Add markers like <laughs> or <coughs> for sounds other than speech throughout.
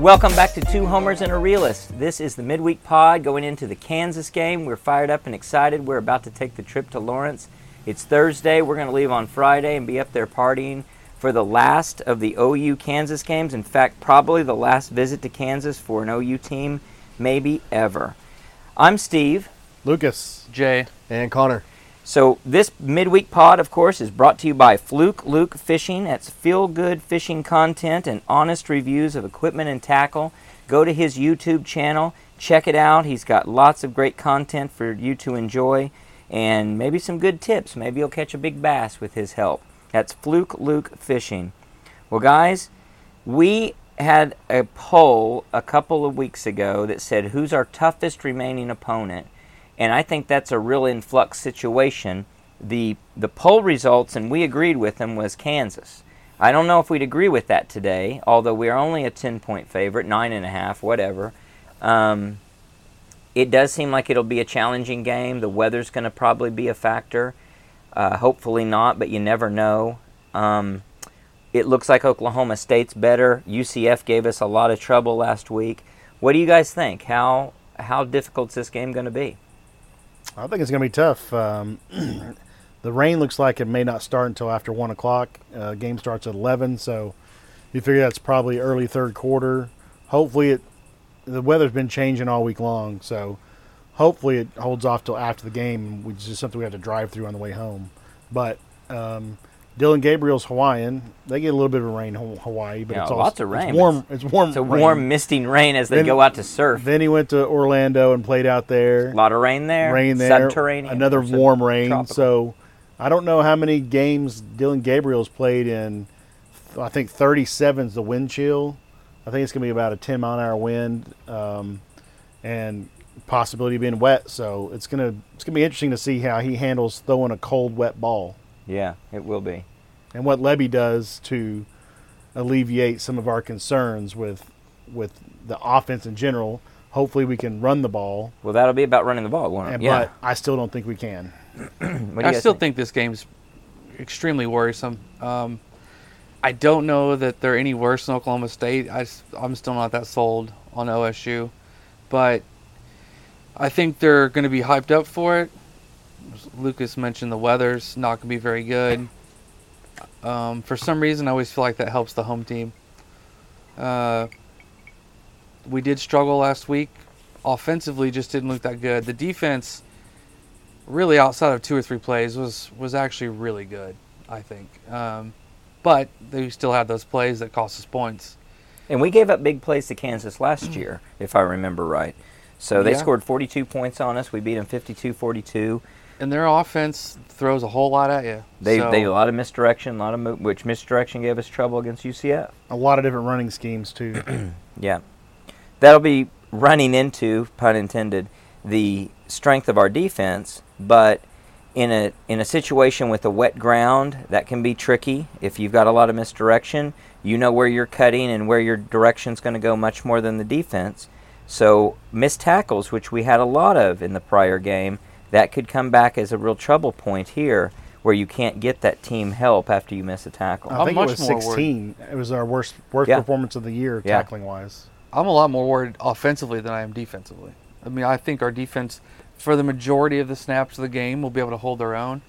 Welcome back to Two Homers and a Realist. This is the midweek pod going into the Kansas game. We're fired up and excited. We're about to take the trip to Lawrence. It's Thursday. We're going to leave on Friday and be up there partying for the last of the OU Kansas games. In fact, probably the last visit to Kansas for an OU team, maybe ever. I'm Steve. Lucas. Jay. And Connor. So this midweek pod, of course, is brought to you by Fluke Luke Fishing. That's feel-good fishing content and honest reviews of equipment and tackle. Go to his YouTube channel, check it out. He's got lots of great content for you to enjoy, and maybe some good tips. Maybe you'll catch a big bass with his help. That's Fluke Luke Fishing. Well, guys, we had a poll a couple of weeks ago that said who's our toughest remaining opponent and I think that's a real influx situation. The the poll results, and we agreed with them, was Kansas. I don't know if we'd agree with that today, although we are only a ten point favorite, nine and a half, whatever. Um, it does seem like it'll be a challenging game. The weather's going to probably be a factor. Uh, hopefully not, but you never know. Um, it looks like Oklahoma State's better. UCF gave us a lot of trouble last week. What do you guys think? How how difficult is this game going to be? I think it's going to be tough. Um, <clears throat> the rain looks like it may not start until after one o'clock. Uh, game starts at eleven, so you figure that's probably early third quarter. Hopefully, it the weather's been changing all week long, so hopefully it holds off till after the game, which is something we have to drive through on the way home. But um, Dillon Gabriel's Hawaiian. They get a little bit of rain in Hawaii, but yeah, it's also, lots of rain. It's warm. It's warm. It's a rain. warm, misting rain as they Then- go out to surf. Then he went to Orlando and played out there. a lot of rain there. rain there. Subterranean. Another warm rain. tropical. So I don't know how many games Dillon Gabriel's played in. I think 37 is the wind chill. I think it's going to be about a 10 mile an hour wind, um, and possibility of being wet. So it's gonna it's gonna be interesting to see how he handles throwing a cold, wet ball, yeah, it will be. and what Lebby does to alleviate some of our concerns with with the offense in general. Hopefully, we can run the ball, Well, that'll be about running the ball, won't it? and, yeah. but I still don't think we can. <clears throat> What do you I guys still think? this game's extremely worrisome. Um, I don't know that they're any worse than Oklahoma State. I, am still not that sold on OSU, but I think they're going to be hyped up for it. Lucas mentioned the weather's not going to be very good. Um, for some reason, I always feel like that helps the home team. Uh, we did struggle last week. Offensively, just didn't look that good. The defense, really outside of two or three plays, was was actually really good. I think, um, but they still had those plays that cost us points. And we gave up big plays to Kansas last year, if I remember right. So they Yeah. scored 42 points on us. We beat them 52-42. And their offense throws a whole lot at you. They So- they a lot of misdirection, a lot of mo- which misdirection gave us trouble against UCF. A lot of different running schemes too. <clears throat> Yeah. That'll be running into, pun intended, the strength of our defense, but in a in a situation with a wet ground, that can be tricky. If you've got a lot of misdirection, you know where you're cutting and where your direction's going to go much more than the defense. So missed tackles, which we had a lot of in the prior game, that could come back as a real trouble point here, where you can't get that team help after you miss a tackle. I I'm think it was more worried. 16. It was our worst worst Yeah. performance of the year Yeah. tackling wise. I'm a lot more worried offensively than I am defensively. I mean, I think our defense, for the majority of the snaps of the game, will be able to hold their own.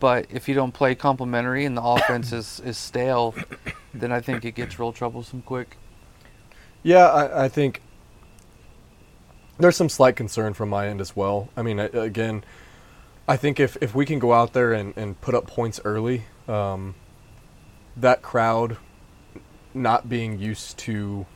But if you don't play complementary and the <coughs> offense is, is stale, then I think it gets real troublesome quick. Yeah, I, I think there's some slight concern from my end as well. I mean, again, I think if, if we can go out there and, and put up points early, um, that crowd not being used to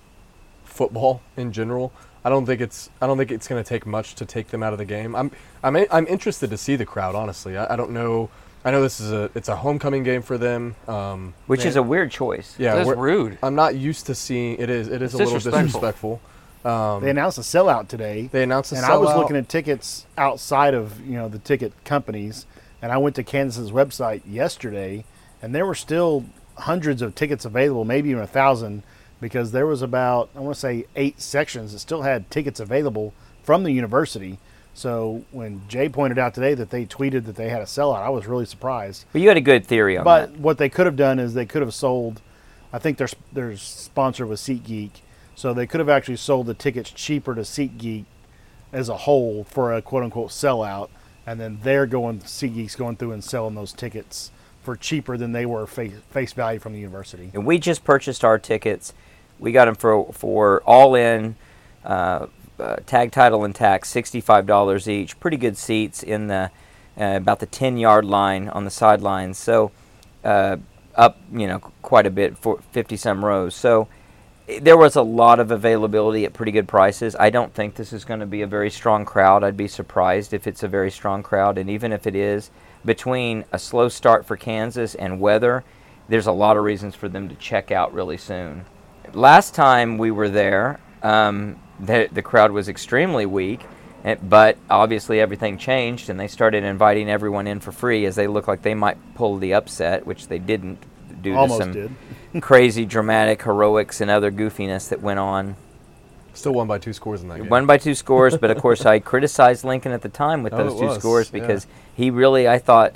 football in general, I don't think it's I don't think it's going to take much to take them out of the game. I'm I'm I'm interested to see the crowd. Honestly, I, I don't know. I know this is a it's a homecoming game for them. Um, which man, is a weird choice. yeah. That's rude. I'm not used to seeing it. Is it is It's a little disrespectful. Disrespectful. Um, They announced a sellout today, they announced a sellout and I was looking at tickets outside of you know the ticket companies, and I went to Kansas's website yesterday, and there were still hundreds of tickets available, maybe even a thousand, because there was about I want to say eight sections that still had tickets available from the university. So when Jay pointed out today that they tweeted that they had a sellout, I was really surprised. But you had a good theory on But that. But what they could have done is they could have sold. I think their their sponsor was SeatGeek, So they could have actually sold the tickets cheaper to SeatGeek as a whole for a quote unquote sellout, and then they're going SeatGeek's going through and selling those tickets for cheaper than they were face, face value from the university. And we just purchased our tickets. We got them for for all in, uh, uh, tag title and tax, sixty five dollars each. Pretty good seats in the uh, about the ten yard line on the sidelines. So uh, up, you know, quite a bit for fifty some rows. So there was a lot of availability at pretty good prices. I don't think this is going to be a very strong crowd. I'd be surprised if it's a very strong crowd, and even if it is, between a slow start for Kansas and weather, there's a lot of reasons for them to check out really soon. Last time we were there, um, the, the crowd was extremely weak, eh, but obviously everything changed and they started inviting everyone in for free as they looked like they might pull the upset, which they didn't due Almost to some did. Crazy dramatic heroics and other goofiness that went on. Still won by two scores in that game. One by two scores, but of <laughs> course I criticized Lincoln at the time with Oh, those two was, scores yeah. because he really, I thought,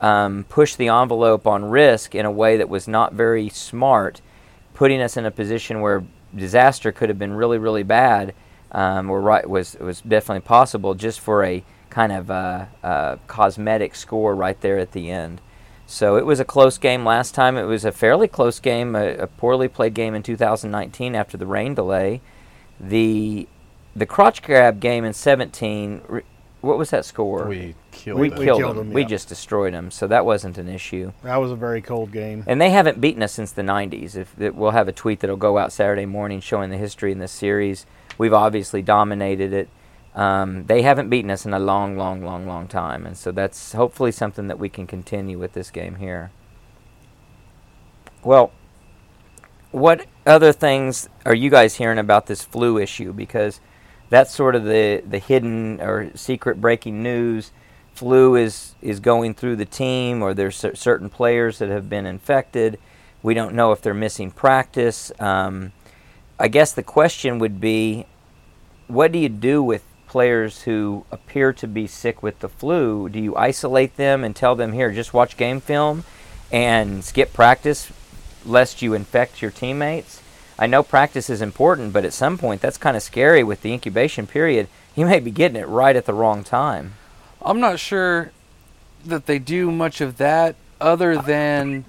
um, pushed the envelope on risk in a way that was not very smart, putting us in a position where disaster could have been really, really bad, um, or right was was definitely possible just for a kind of uh, uh, cosmetic score right there at the end. So it was a close game last time. It was a fairly close game, a, a poorly played game in 2019 after the rain delay. The the crotch grab game in 17. re- What was that score? we killed we them. We killed killed them. them, We yeah. just destroyed them. So that wasn't an issue. That was a very cold game. And they haven't beaten us since the 90s. If it, we'll have a tweet that'll go out Saturday morning showing the history in this series. We've obviously dominated it. Um, they haven't beaten us in a long, long, long, long time, and so that's hopefully something that we can continue with this game here. Well, what other things are you guys hearing about this flu issue? Because that's sort of the the hidden or secret breaking news. Flu is is going through the team, or there's certain players that have been infected. We don't know if they're missing practice. Um, I guess the question would be, what do you do with players who appear to be sick with the flu? Do you isolate them and tell them here, just watch game film and skip practice, lest you infect your teammates? I know practice is important, but at some point that's kind of scary with the incubation period. You may be getting it right at the wrong time. I'm not sure that they do much of that other than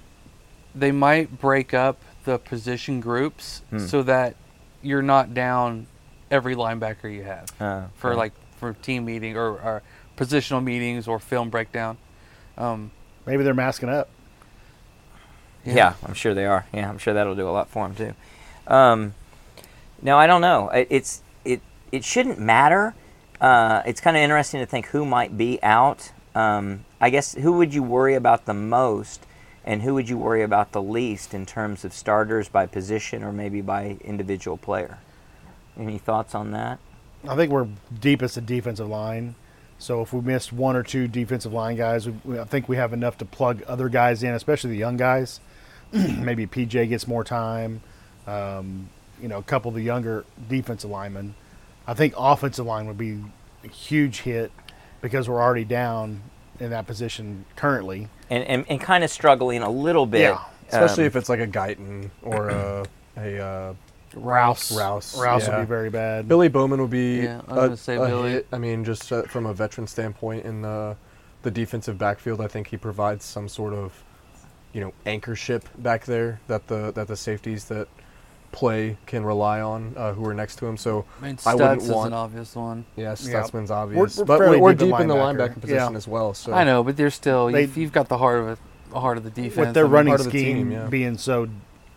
they might break up the position groups Hmm. so that you're not down every linebacker you have Uh, for okay. like for team meeting or, or positional meetings or film breakdown. Um, Maybe they're masking up. Yeah. I'm sure they are. Yeah, I'm sure that'll do a lot for them too. Um, no, I don't know. It, it's it it shouldn't matter. Uh, it's kind of interesting to think who might be out. Um, I guess who would you worry about the most, and who would you worry about the least in terms of starters by position or maybe by individual player? Any thoughts on that? I think we're deepest at defensive line. So if we missed one or two defensive line guys, we, we- I think we have enough to plug other guys in, especially the young guys. <clears throat> Maybe PJ gets more time. Um, you know, a couple of the younger defensive linemen. I think offensive line would be a huge hit because we're already down in that position currently. And and, and kind of struggling a little bit. Yeah, Especially um, if it's like a Guyton or a, a uh, Rouse. Rouse. Rouse yeah. would be very bad. Billy Bowman would be Yeah, I was a, gonna say a Billy. hit. I mean, just uh, from a veteran standpoint in the the defensive backfield, I think he provides some sort of you know anchorship back there that the that the safeties that play can rely on uh, who are next to him. So I mean, I wouldn't Stutz is want- an obvious one. yeah, Yeah. Stutsman's obvious, we're but we're, we're deep in deep in the linebacker. linebacker position Yeah. as well. So I know, but they're still They- you've, you've got the heart of it, the heart of the defense. With their I mean, running part the scheme team, yeah. being so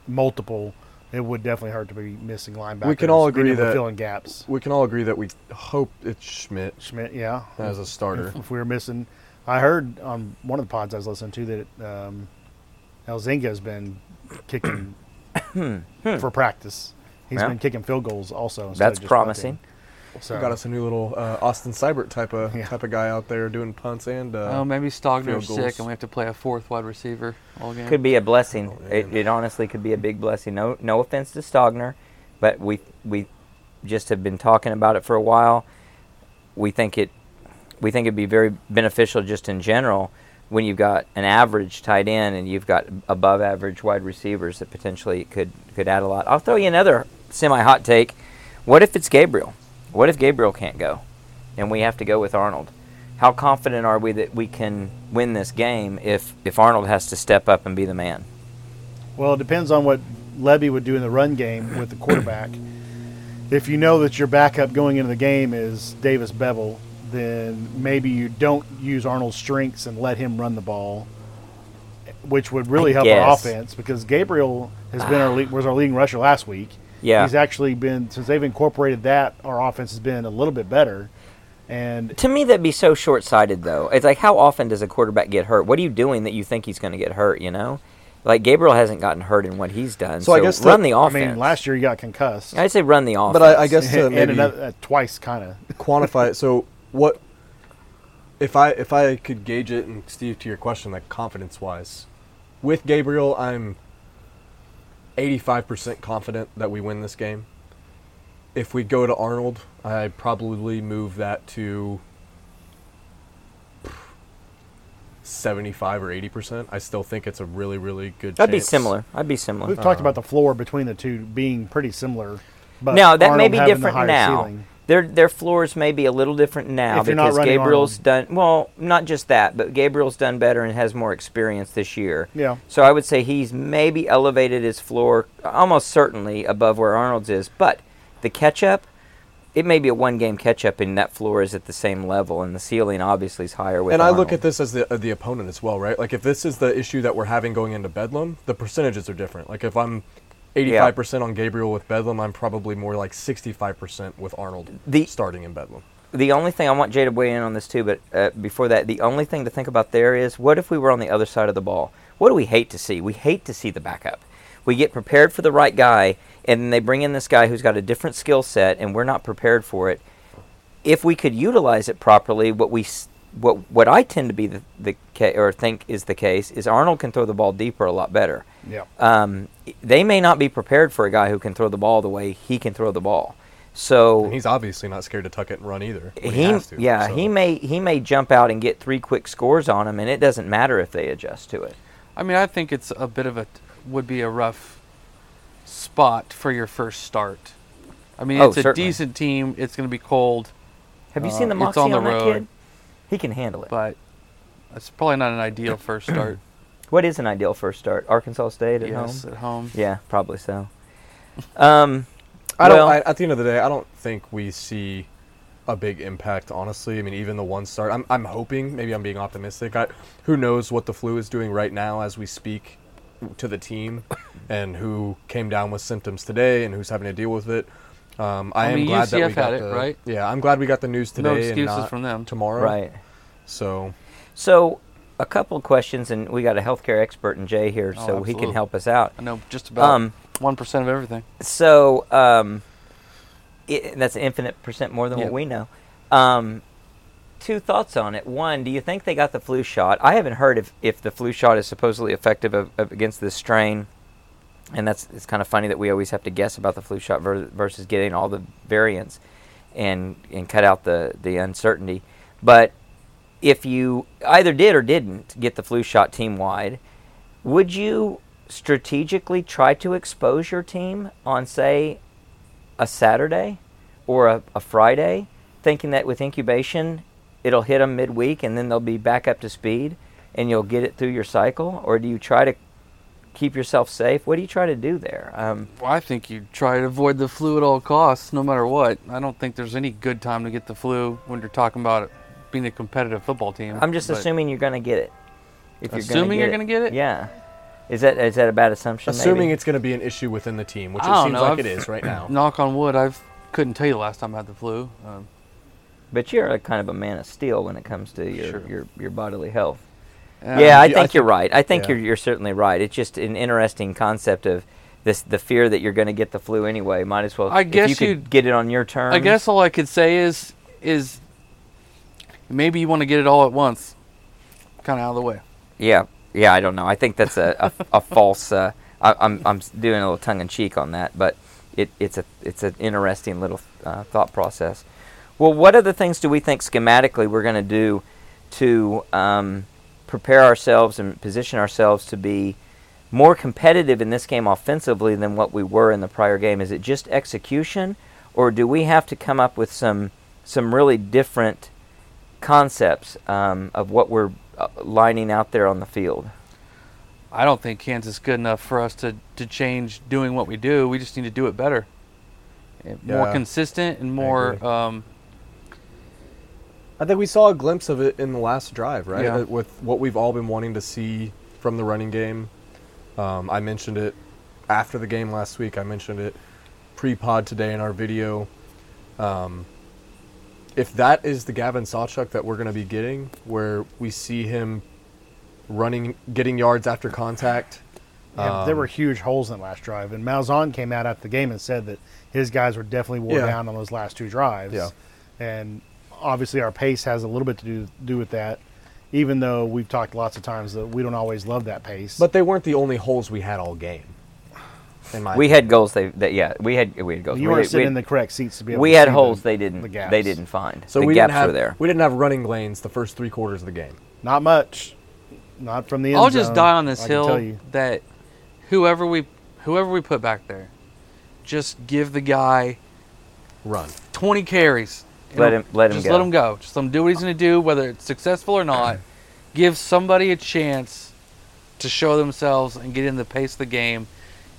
multiple, it would definitely hurt to be missing linebackers. We can all agree able that- fill in gaps. we can all agree that we hope it's Schmidt Schmidt, yeah. as a starter. If, if we were missing, I heard on one of the pods I was listening to that um, Elzinga's been kicking <coughs> for practice. He's Yeah. been kicking field goals also. instead of That's just promising. punting. So We got us a new little uh, Austin Seibert type of Yeah. type of guy out there doing punts and uh, Oh, maybe Stogner's field sick, and we have to play a fourth wide receiver all game. Could be a blessing. Oh, it, it honestly could be a big blessing. No, no offense to Stogner, but we we just have been talking about it for a while. We think it we think it'd be very beneficial just in general when you've got an average tight end and you've got above average wide receivers that potentially could could add a lot. I'll throw you another semi hot take. What if it's Gabriel? What if Gabriel can't go, and we have to go with Arnold? How confident are we that we can win this game if if Arnold has to step up and be the man? Well, it depends on what Lebby would do in the run game with the quarterback. if you know that your backup going into the game is Davis Beville, then maybe you don't use Arnold's strengths and let him run the ball, which would really I help our offense because Gabriel has been our lead, was our leading rusher last week. Yeah. he's actually been since they've incorporated that. Our offense has been a little bit better, and To me, that'd be so short-sighted, though. It's like, how often does a quarterback get hurt? What are you doing that you think he's going to get hurt? You know, like Gabriel hasn't gotten hurt in what he's done. So I guess run that- the offense. I mean last year he got concussed. I'd say run the offense. But I, I guess <laughs> to and maybe another, uh, twice, kind of. quantify it. So what if I if I could gauge it and Steve to your question, like confidence wise, with Gabriel, I'm 85% confident that we win this game. If we go to Arnold, I'd probably move that to 75 or 80%. I still think it's a really, really good I'd be similar. I'd be similar. We've talked uh, about the floor between the two being pretty similar. But now that may be different now. ceiling. Their their floors may be a little different now If you're not because Gabriel's Arnold. done well. Not just that, but Gabriel's done better and has more experience this year. Yeah. So I would say he's maybe elevated his floor almost certainly above where Arnold's is. But the catch up, it may be a one game catch up, and that floor is at the same level, and the ceiling obviously is higher with. And I look at this as the uh, the opponent as well, right? Like if this is the issue that we're having going into Bedlam, the percentages are different. Like if I'm 85% on Gabriel with Bedlam, I'm probably more like 65% with Arnold The- starting in Bedlam. the only thing I want Jay to weigh in on this too, but uh, before that, the only thing to think about there is what if we were on the other side of the ball? What do we hate to see? We hate to see the backup. We get prepared for the right guy, and then they bring in this guy who's got a different skill set, and we're not prepared for it. If we could utilize it properly, what we s- what what I tend to be the, the ca- or think is the case is Arnold can throw the ball deeper a lot better. Yeah. Um, they may not be prepared for a guy who can throw the ball the way he can throw the ball. So And he's obviously not scared to tuck it and run either. when he, has to, yeah, so. he may he may jump out and get three quick scores on him, and it doesn't matter if they adjust to it. I mean, I think it's a bit of a would be a rough spot for your first start. I mean, Oh, it's a certainly. decent team. It's going to be cold, Have you Uh, seen the it's moxie on on, the that road. kid? He can handle it. but it's probably not an ideal <clears throat> first start. what is an ideal first start? Arkansas State at yes, home. at home. Yeah, probably so. <laughs> Um, I don't. I, at the end of the day, I don't think we see a big impact. Honestly, I mean, even the one start. I'm. I'm hoping. Maybe I'm being optimistic. I, who knows what the flu is doing right now as we speak to the team, and who came down with symptoms today, and who's having to deal with it. Um, I, I am mean, glad that we UCF got had it, the, right? Yeah, I'm glad we got the news today No and excuses not from them. tomorrow. right. So So, a couple of questions, and we got a healthcare expert in Jay here, Oh, so he can help us out. I know just about Um, one percent of everything. So, um, it, that's an infinite percent more than Yeah. what we know. Um, two thoughts on it. One, do you think they got the flu shot? I haven't heard if, if the flu shot is supposedly effective of, of against this strain. And that's it's kind of funny that we always have to guess about the flu shot ver- versus getting all the variants and and cut out the the uncertainty. But if you either did or didn't get the flu shot team wide, would you strategically try to expose your team on, say, a Saturday or a, a Friday, thinking that with incubation it'll hit them midweek and then they'll be back up to speed and you'll get it through your cycle? Or do you try to keep yourself safe? What do you try to do there? Um, Well, I think you try to avoid the flu at all costs, no matter what. I don't think there's any good time to get the flu when you're talking about it being a competitive football team. I'm just assuming you're going to get it. If Assuming you're you're going gonna get it? Yeah. Is that is that a bad assumption? assuming maybe? it's going to be an issue within the team, which it seems know, like I've- it is right now. knock on wood, I couldn't tell you the last time I had the flu. Um, But you're a kind of a man of steel when it comes to your Sure. your, your bodily health. And yeah, I I think, think- you're right. I think yeah. you're you're certainly right. It's just an interesting concept of this the fear that you're going to get the flu anyway. Might as well. I if you guess could you'd- get it on your terms. I guess all I could say is is maybe you want to get it all at once, kind of out of the way. Yeah, yeah. I don't know. I think that's a a, a false. Uh, I, I'm I'm doing a little tongue in cheek on that, but it it's a it's an interesting little uh, thought process. Well, what other things do we think schematically we're going to do to um, prepare ourselves and position ourselves to be more competitive in this game offensively than what we were in the prior game? Is it just execution, or do we have to come up with some some really different concepts um, of what we're uh, lining out there on the field? I don't think Kansas is good enough for us to, to change doing what we do. We just need to do it better, And more consistent and agree. more. Um, I think we saw a glimpse of it in the last drive, right? Yeah. With what we've all been wanting to see from the running game. Um, I mentioned it after the game last week. I mentioned it pre-pod today in our video. Um, if that is the Gavin Sawchuk that we're going to be getting, where we see him running, getting yards after contact, Yeah, there um, were huge holes in that last drive, and Malzahn came out after the game and said that his guys were definitely wore Yeah. down on those last two drives. Yeah. and obviously our pace has a little bit to do do with that. Even though we've talked lots of times that we don't always love that pace, But they weren't the only holes we had all game. We had goals. They that yeah. We had we had goals. you we, weren't had- sitting we, in the correct seats to be able. we to had see holes the- they didn't the they didn't find. so the we gaps didn't have were there. we didn't have running lanes the first three quarters of the game. Not much, not from the. End I'll just die on this I hill that whoever we whoever we put back there, just give the guy Run. 20 carries. You Let know, him- let him just go. let him go. Just let him do what he's going to do, whether it's successful or not. <clears throat> Give somebody a chance to show themselves and get in the pace of the game.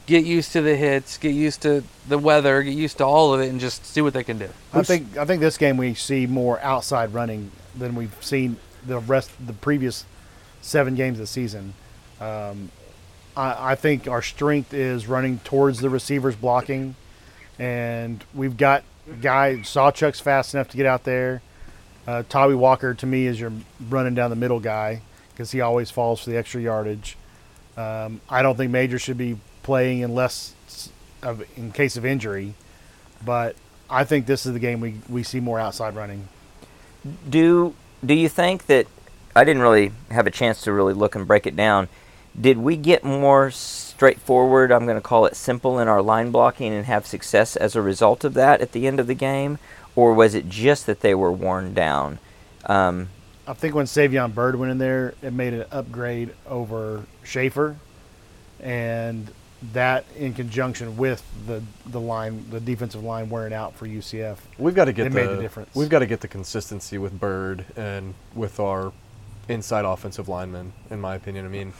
Get used to the hits. Get used to the weather. Get used to all of it, and just see what they can do. I think I think this game we see more outside running than we've seen the rest the previous seven games of the season. Um, I, I think our strength is running towards the receivers blocking, and we've got guy Sawchuk's fast enough to get out there. Uh, Walker to me is your running down the middle guy because he always falls for the extra yardage. Um, I don't think Major should be playing unless of, in case of injury, but I think this is the game we, we see more outside running. Do do you think that I didn't really have a chance to really look and break it down? Did we get more straightforward? I'm going to call it simple in our line blocking and have success as a result of that at the end of the game, or was it just that they were worn down? Um, I think when Savion Byrd went in there, it made an upgrade over Schaefer, and that in conjunction with the the line, the defensive line wearing out for UCF. We've got to get It the, made the difference. We've got to get the consistency with Byrd and with our inside offensive linemen. In my opinion, I mean,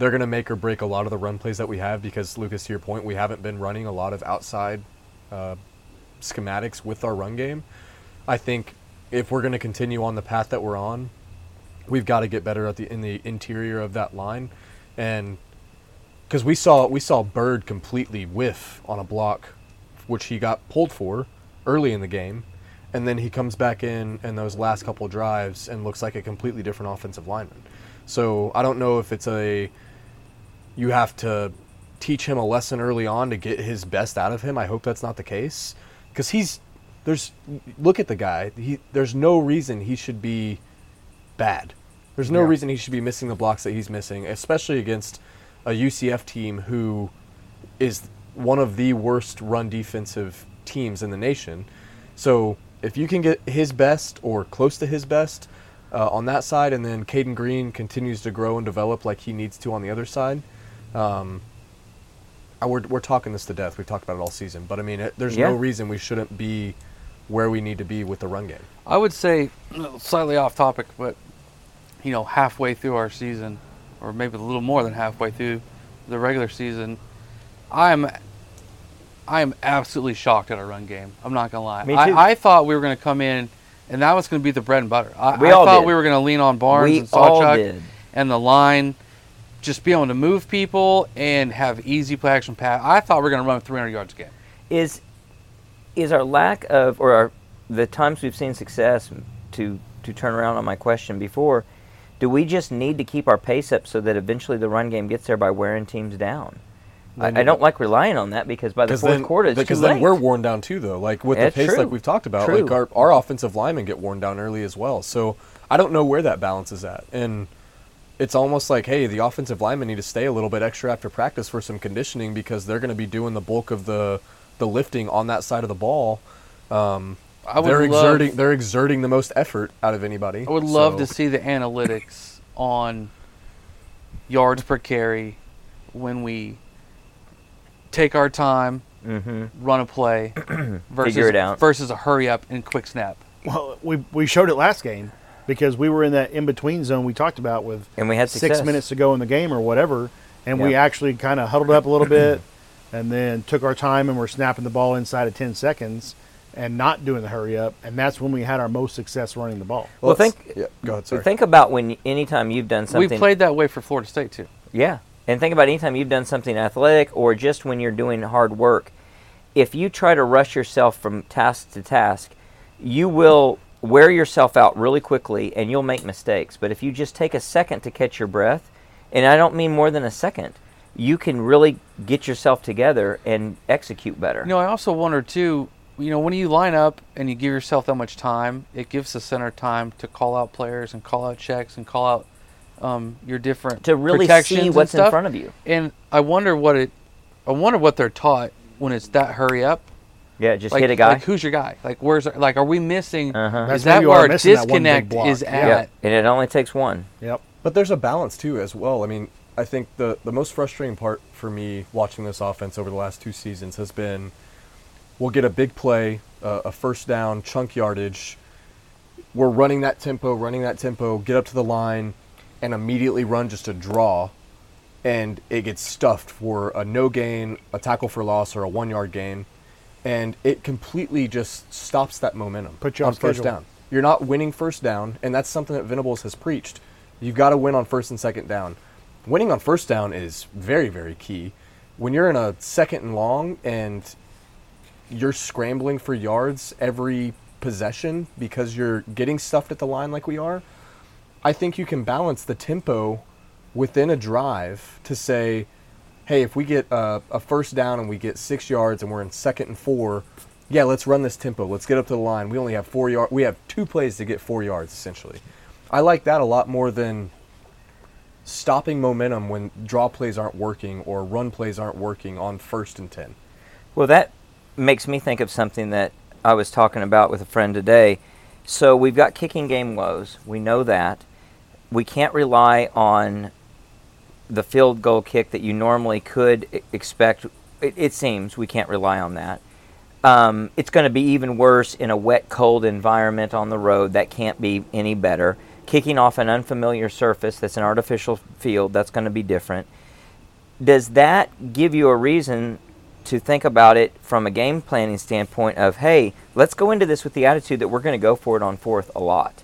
they're going to make or break a lot of the run plays that we have because Lucas, to your point, we haven't been running a lot of outside uh, schematics with our run game. I think if we're going to continue on the path that we're on, we've got to get better at the in the interior of that line, and because we saw we saw Byrd completely whiff on a block, which he got pulled for early in the game, and then he comes back in in those last couple drives and looks like a completely different offensive lineman. So I don't know if it's a you have to teach him a lesson early on to get his best out of him. I hope that's not the case because he's there's look at the guy. He there's no reason he should be bad. There's no Yeah. reason he should be missing the blocks that he's missing, especially against a UCF team who is one of the worst run defensive teams in the nation. So if you can get his best or close to his best uh, on that side, and then Caden Green continues to grow and develop like he needs to on the other side, um, I- we're, we're talking this to death. We've talked about it all season, but I mean, it, there's Yeah. no reason we shouldn't be where we need to be with the run game. I would say, slightly off topic, but you know, halfway through our season, or maybe a little more than halfway through the regular season, I'm I am absolutely shocked at our run game. I'm not gonna lie. Me too. I, I thought we were gonna come in, and that was gonna be the bread and butter. I, We I all thought did. we were gonna lean on Barnes we and all Sawchuk and the line, just be able to move people and have easy play action pass. I thought we were gonna run 300 yards a game. is is our lack of or our, the times we've seen success to to turn around on my question before do we just need to keep our pace up so that eventually the run game gets there by wearing teams down I, I don't like relying on that because by the fourth then, quarter it's because too then late. we're worn down too, though. Like with That's the pace, true. like we've talked about, True. like our, our offensive linemen get worn down early as well. So I don't know where that balance is at, and it's almost like, hey, the offensive linemen need to stay a little bit extra after practice for some conditioning because they're going to be doing the bulk of the the lifting on that side of the ball. Um, I would they're love- exerting they're exerting the most effort out of anybody. I would love So- to see the analytics on yards per carry, when we take our time, Mm-hmm. run a play, <clears throat> versus Figure it out. versus a hurry up and quick snap. Well, we we showed it last game because we were in that in between zone we talked about with And we had six minutes to go in the game or whatever, and we actually kind of huddled up a little bit, <clears throat> and then took our time and we're snapping the ball inside of ten seconds, and not doing the hurry up, and that's when we had our most success running the ball. Well, let's- think- Yeah, go ahead. Sorry. Think about when anytime you've done something. We played that way for Florida State too. Yeah. And think about anytime you've done something athletic or just when you're doing hard work. If you try to rush yourself from task to task, you will wear yourself out really quickly and you'll make mistakes. But if you just take a second to catch your breath, and I don't mean more than a second, you can really get yourself together and execute better. You know, I also wonder too. You know, when you line up and you give yourself that much time, it gives the center time to call out players and call out checks and call out um, your different to really see what's in front of you. And I wonder what it. I wonder what they're taught when it's that hurry up. Yeah, just Like, hit a guy. like who's your guy? Like where's our, like are we missing? Uh-huh. Is that where you our missing that one big disconnect is at? yeah, and it only takes one. Yep. But there's a balance too, as well. I mean, I think the the most frustrating part for me watching this offense over the last two seasons has been, we'll get a big play, uh, a first down, chunk yardage. We're running that tempo, running that tempo, get up to the line, and immediately run just a draw, and it gets stuffed for a no gain, a tackle for loss, or a one yard gain, and it completely just stops that momentum Put you on off first down. You're not winning first down, and that's something that Venables has preached. You've got to win on first and second down. Winning on first down is very, very key. When you're in a second and long and you're scrambling for yards every possession because you're getting stuffed at the line like we are, I think you can balance the tempo within a drive to say, hey, if we get a, a first down and we get six yards and we're in second and four, yeah, let's run this tempo. Let's get up to the line. We only have four yards. We have two plays to get four yards essentially. I like that a lot more than stopping momentum when draw plays aren't working or run plays aren't working on first and ten. Well, that makes me think of something that I was talking about with a friend today. So we've got kicking game woes. We know that. We can't rely on the field goal kick that you normally could expect. It, it seems we can't rely on that. Um, it's going to be even worse in a wet, cold environment on the road. That can't be any better. Kicking off an unfamiliar surface that's an artificial field, that's going to be different. Does that give you a reason to think about it from a game planning standpoint of, hey, let's go into this with the attitude that we're going to go for it on fourth a lot?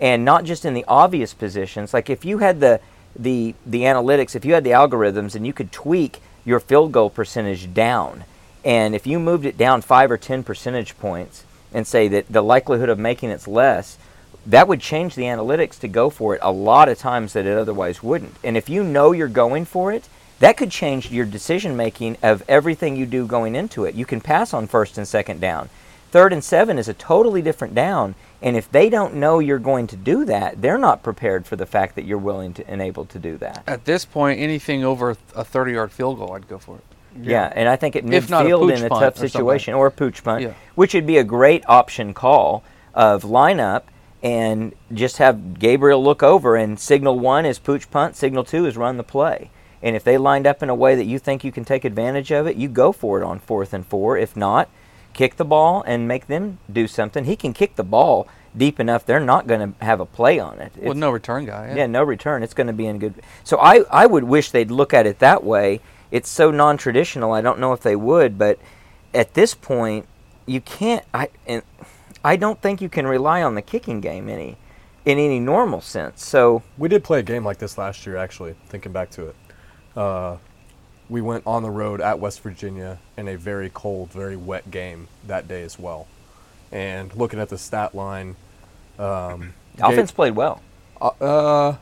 And not just in the obvious positions. Like if you had the, the, the analytics, if you had the algorithms and you could tweak your field goal percentage down, and if you moved it down five or ten percentage points and say that the likelihood of making it's less, that would change the analytics to go for it a lot of times that it otherwise wouldn't. And if you know you're going for it, that could change your decision making of everything you do going into it. You can pass on first and second down. Third and seven is a totally different down. And if they don't know you're going to do that, they're not prepared for the fact that you're willing to and able to do that. At this point, anything over a 30 yard field goal, I'd go for it. Yeah, and I think at not a midfield in a tough or situation or a pooch punt, Yeah. which would be a great option call of line up and just have Gabriel look over and signal one is pooch punt, signal two is run the play. And if they lined up in a way that you think you can take advantage of it, you go for it on fourth and four. If not, kick the ball and make them do something. He can kick the ball deep enough; they're not going to have a play on it. With It's- no return guy. yeah, no return. It's going to be in good. So I, I would wish they'd look at it that way. It's so non-traditional. I don't know if they would, but at this point, you can't. I and I don't think you can rely on the kicking game any in any normal sense. So We did play a game like this last year, actually, thinking back to it. Uh, we went on the road at West Virginia in a very cold, very wet game that day as well. And looking at the stat line, um, offense played well. uh, uh,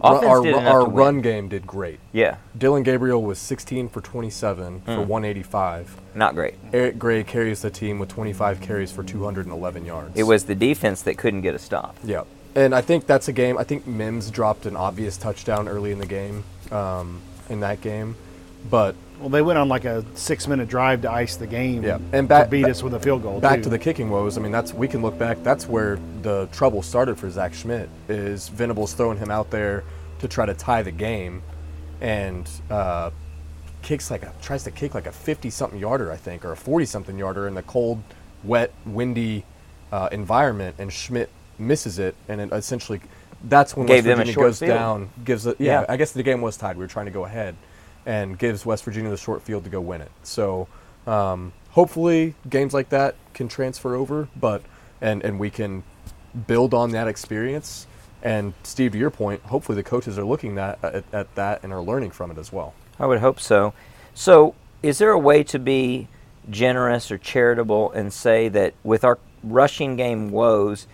our, our run game did great. Yeah, Dillon Gabriel was 16 for 27 for Mm. 185. not great. Eric Gray carries the team with 25 carries for 211 yards. It was the defense that couldn't get a stop. Yeah, and I think that's a game. I think Mims dropped an obvious touchdown early in the game, um, in that game, but Well, they went on like a six-minute drive to ice the game. Yeah, and back- to beat back- us with a field goal. back too. to the kicking woes. I mean, that's we can look back. That's where the trouble started for Zach Schmidt. Is Venables throwing him out there to try to tie the game, and uh, kicks like a tries to kick like a 50 something yarder, I think, or a 40 something yarder in the cold, wet, windy uh, environment, and Schmidt misses it, and it essentially that's when Gave West them a Virginia short goes field. down. Gives it, yeah, Yeah. I guess the game was tied. We were trying to go ahead, and gives West Virginia the short field to go win it. So um, hopefully games like that can transfer over, but and and we can build on that experience. And Steve, to your point, hopefully the coaches are looking that at, at that and are learning from it as well. I would hope so. So, is there a way to be generous or charitable and say that with our rushing game woes,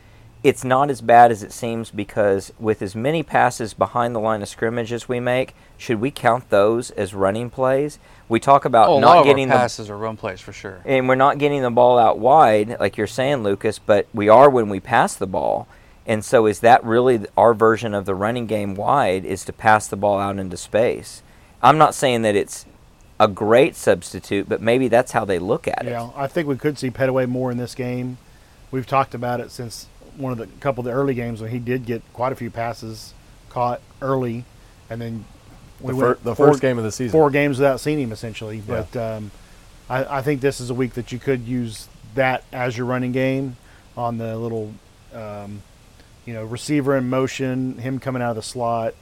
it's not as bad as it seems because with as many passes behind the line of scrimmage as we make, should we count those as running plays? We talk about Oh, a lot not of getting our the passes are run plays for sure. and we're not getting the ball out wide like you're saying lucas but we are when we pass the ball and so is that really our version of the running game wide is to pass the ball out into space i'm not saying that it's a great substitute but maybe that's how they look at it Yeah, I think we could see Pettaway more in this game. We've talked about it since one of the couple of the early games when he did get quite a few passes caught early, and then The, we fir- went the four- first game of the season. four games without seeing him essentially. Yeah. But um, I, I think this is a week that you could use that as your running game on the little, um, you know, receiver in motion, him coming out of the slot.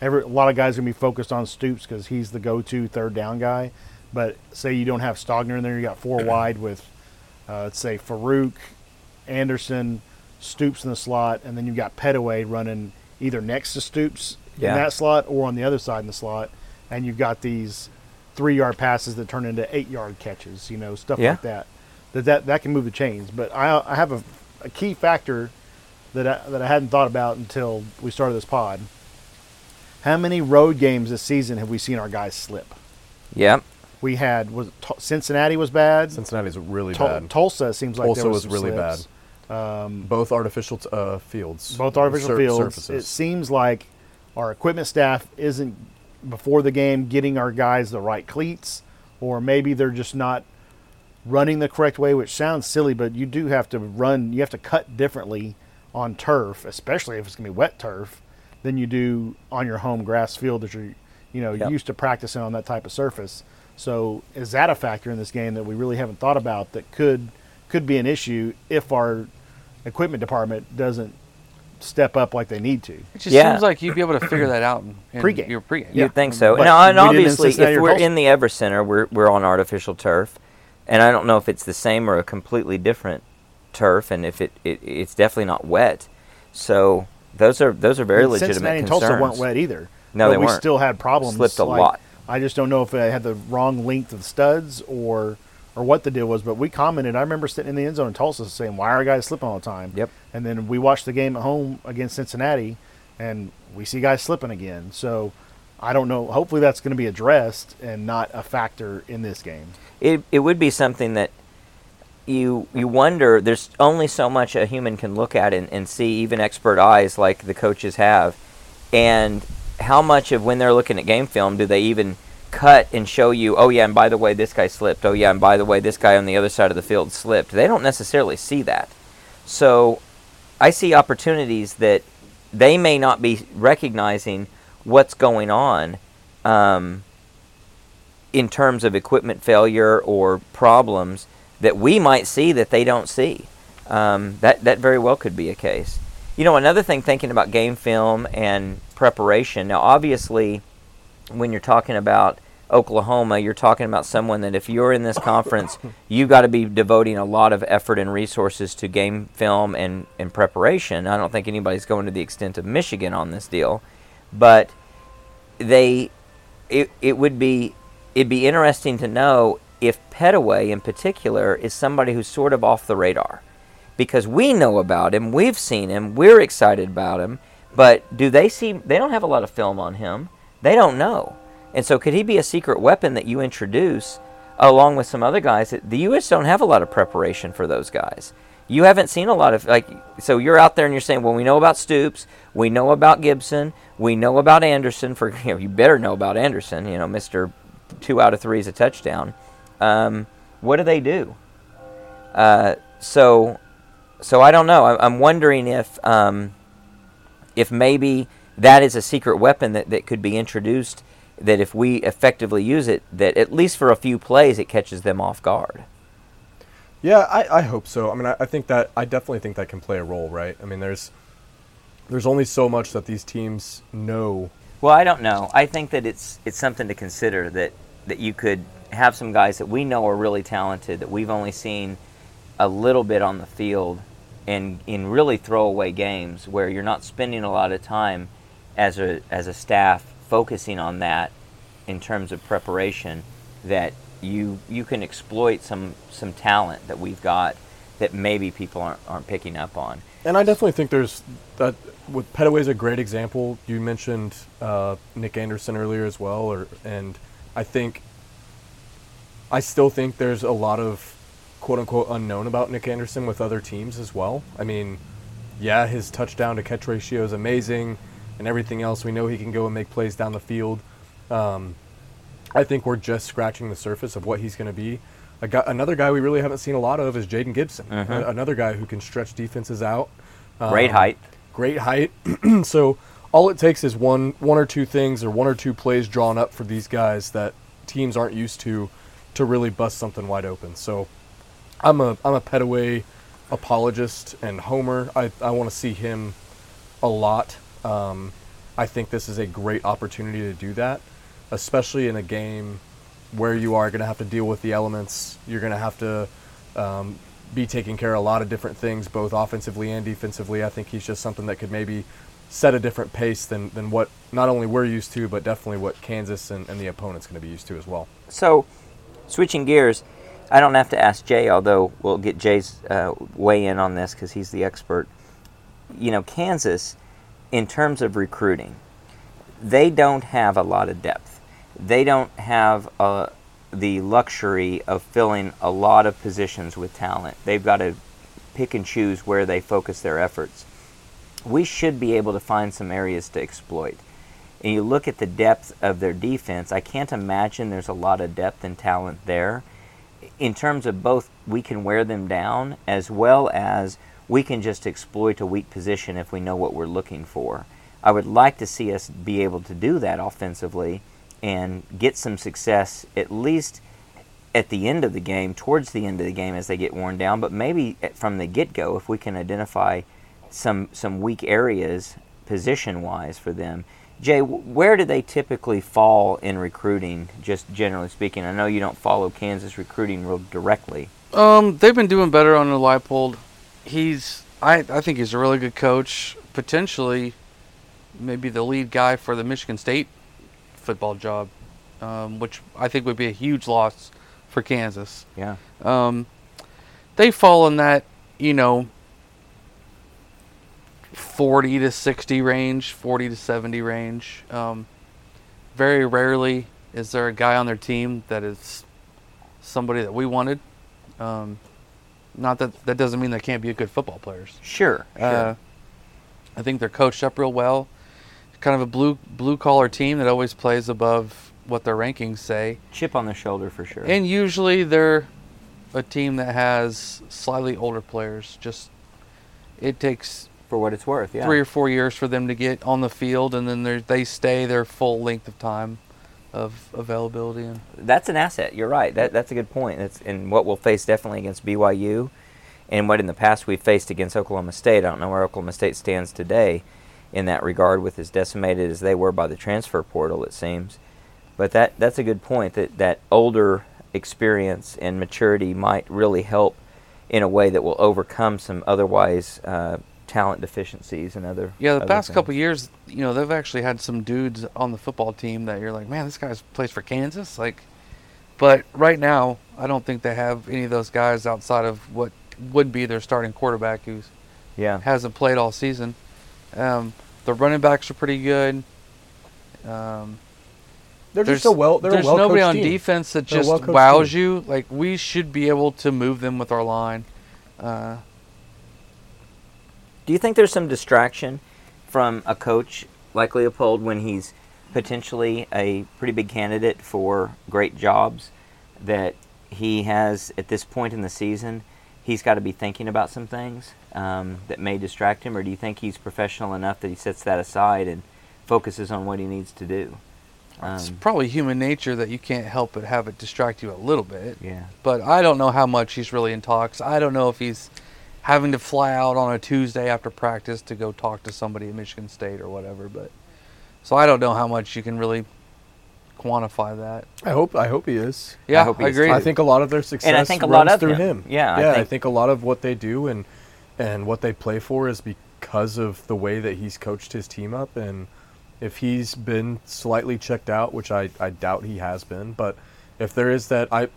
Every a lot of guys are gonna be focused on Stoops because he's the go-to third down guy. But say you don't have Stogner in there, you got four wide with, uh, let's say Farooq, Anderson, Stoops in the slot, and then you've got Pettaway running either next to Stoops Yeah. in that slot or on the other side in the slot, and you've got these three-yard passes that turn into eight-yard catches, you know, stuff Yeah. like that. That that that can move the chains. But I I have a, a key factor that I, that I hadn't thought about until we started this pod. How many road games this season have we seen our guys slip? yep We had was it Cincinnati was bad. Cincinnati's really Tul- bad. Tulsa seems like Tulsa there was, was some really slips. Both artificial t- uh, fields. both artificial sur- fields. surfaces. It seems like our equipment staff isn't before the game getting our guys the right cleats, or maybe they're just not running the correct way, which sounds silly, but you do have to run. You have to cut differently on turf, especially if it's going to be wet turf, than you do on your home grass field that you're, you know, Yep. used to practicing on that type of surface. So, is that a factor in this game that we really haven't thought about that could could be an issue if our equipment department doesn't step up like they need to? It just Yeah. seems like you'd be able to figure that out in, in Pregame. your pregame. Yeah. You'd think so. But and, and we didn't in obviously, if we're in the Everest Center, we're, we're on artificial turf. And I don't know if it's the same or a completely different turf, and if it, it it's definitely not wet. So those are those are very And legitimate Cincinnati and concerns. Tulsa weren't wet either. No, but they we weren't. still had problems. Slipped a like- lot. I just don't know if they had the wrong length of studs or or what the deal was. But we commented. I remember sitting in the end zone in Tulsa saying, "Why are guys slipping all the time?" Yep. And then we watched the game at home against Cincinnati, and we see guys slipping again. So I don't know. Hopefully that's going to be addressed and not a factor in this game. it it would be something that you you wonder there's only so much a human can look at and, and see even expert eyes like the coaches have and how much of when they're looking at game film do they even cut and show you oh yeah and by the way this guy slipped oh yeah and by the way this guy on the other side of the field slipped they don't necessarily see that so i see opportunities that they may not be recognizing what's going on um, in terms of equipment failure or problems that we might see that they don't see. Um, that that very well could be a case. You know, another thing thinking about game film and preparation. Now, obviously, when you're talking about Oklahoma, you're talking about someone that if you're in this conference, <coughs> you've got to be devoting a lot of effort and resources to game film and, and preparation. I don't think anybody's going to the extent of Michigan on this deal, but they it, it would be it'd be interesting to know if Pettaway in particular is somebody who's sort of off the radar because we know about him, we've seen him, we're excited about him, but do they see they don't have a lot of film on him. They don't know. And so could he be a secret weapon that you introduce along with some other guys the US don't have a lot of preparation for those guys. You haven't seen a lot of like so you're out there and you're saying, well, we know about Stoops, we know about Gibson, we know about Anderson. For <laughs> you, know, you better know about Anderson. You know, Mister two out of three is a touchdown. Um, what do they do? Uh, so, so I don't know. I, I'm wondering if um, if maybe that is a secret weapon that, that could be introduced that if we effectively use it, that at least for a few plays, it catches them off guard. Yeah, I, I hope so. I mean, I, I think that I definitely think that can play a role, right? I mean, there's there's only so much that these teams know. Well, I don't know. I think that it's it's something to consider that that you could have some guys that we know are really talented that we've only seen a little bit on the field and in really throwaway games where you're not spending a lot of time as a as a staff focusing on that in terms of preparation that you you can exploit some some talent that we've got that maybe people aren't, aren't picking up on. And I definitely think there's that. With Pettaway is a great example. You mentioned uh, Nic Anderson earlier as well, or and I think I still think there's a lot of quote unquote unknown about Nic Anderson with other teams as well. I mean, yeah, his touchdown to catch ratio is amazing, and everything else. We know he can go and make plays down the field. Um, I think we're just scratching the surface of what he's going to be. A guy, another guy we really haven't seen a lot of is Jayden Gibson. A- another guy who can stretch defenses out. Great Um, height. Great height. <clears throat> so all it takes is one one or two things or one or two plays drawn up for these guys that teams aren't used to to really bust something wide open. So I'm a I'm a Pettaway apologist and homer. I, I want to see him a lot. Um, I think this is a great opportunity to do that, especially in a game where you are going to have to deal with the elements. You're going to have to um, be taking care of a lot of different things, both offensively and defensively. I think he's just something that could maybe set a different pace than, than what not only we're used to, but definitely what Kansas and, and the opponent's going to be used to as well. So, switching gears, I don't have to ask Jay, although we'll get Jay's uh, weigh in on this because he's the expert. You know, Kansas, in terms of recruiting, they don't have a lot of depth. They don't have uh, the luxury of filling a lot of positions with talent. They've got to pick and choose where they focus their efforts. We should be able to find some areas to exploit and you look at the depth of their defense, I can't imagine there's a lot of depth and talent there. In terms of both, we can wear them down as well as we can just exploit a weak position if we know what we're looking for. I would like to see us be able to do that offensively and get some success at least at the end of the game, towards the end of the game as they get worn down, but maybe from the get go if we can identify some some weak areas position wise for them. Jay, where do they typically fall in recruiting, just generally speaking? I know you don't follow Kansas recruiting real directly. Um, they've been doing better under Leipold. He's, I, I think he's a really good coach. Potentially, maybe the lead guy for the Michigan State football job, um, which I think would be a huge loss for Kansas. Yeah. Um, they fall in that, you know, 40 to 60 range, 40 to 70 range. Um, very rarely is there a guy on their team that is somebody that we wanted. Um, not that that doesn't mean they can't be good football players. Sure. Sure. Uh, I think they're coached up real well. Kind of a blue blue collar team that always plays above what their rankings say. Chip on the shoulder for sure. And usually they're a team that has slightly older players. Just it takes for what it's worth, yeah. three or four years for them to get on the field, and then they stay their full length of time of availability. And that's an asset. You're right. That that's a good point. That's and what we'll face definitely against BYU, and what in the past we've faced against Oklahoma State. I don't know where Oklahoma State stands today, in that regard, with as decimated as they were by the transfer portal. It seems, but that that's a good point. That that older experience and maturity might really help in a way that will overcome some otherwise uh, talent deficiencies and other. yeah, the other past couple things. years, you know, they've actually had some dudes on the football team that you're like, man, this guy's plays for Kansas. Like, but right now, I don't think they have any of those guys outside of what would be their starting quarterback who's Yeah. hasn't played all season. Um, the running backs are pretty good. Um, They're there's just a well. They're there's a well nobody on team. defense that They're just well-coached wows team. you. Like we should be able to move them with our line. Uh, Do you think there's some distraction from a coach like Leipold when he's potentially a pretty big candidate for great jobs that he has at this point in the season? He's got to be thinking about some things um, that may distract him, or do you think he's professional enough that he sets that aside and focuses on what he needs to do? It's Um, probably human nature that you can't help but have it distract you a little bit. yeah. But I don't know how much he's really in talks. I don't know if he's having to fly out on a Tuesday after practice to go talk to somebody at Michigan State or whatever. But so I don't know how much you can really quantify that. I hope I hope he is. Yeah, I, hope he is agree. too. I think a lot of their success and I think a runs lot of through him. him. Yeah, I yeah. I think- think, a lot of what they do and and what they play for is because of the way that he's coached his team up. And if he's been slightly checked out, which I, I doubt he has been, but if there is that, I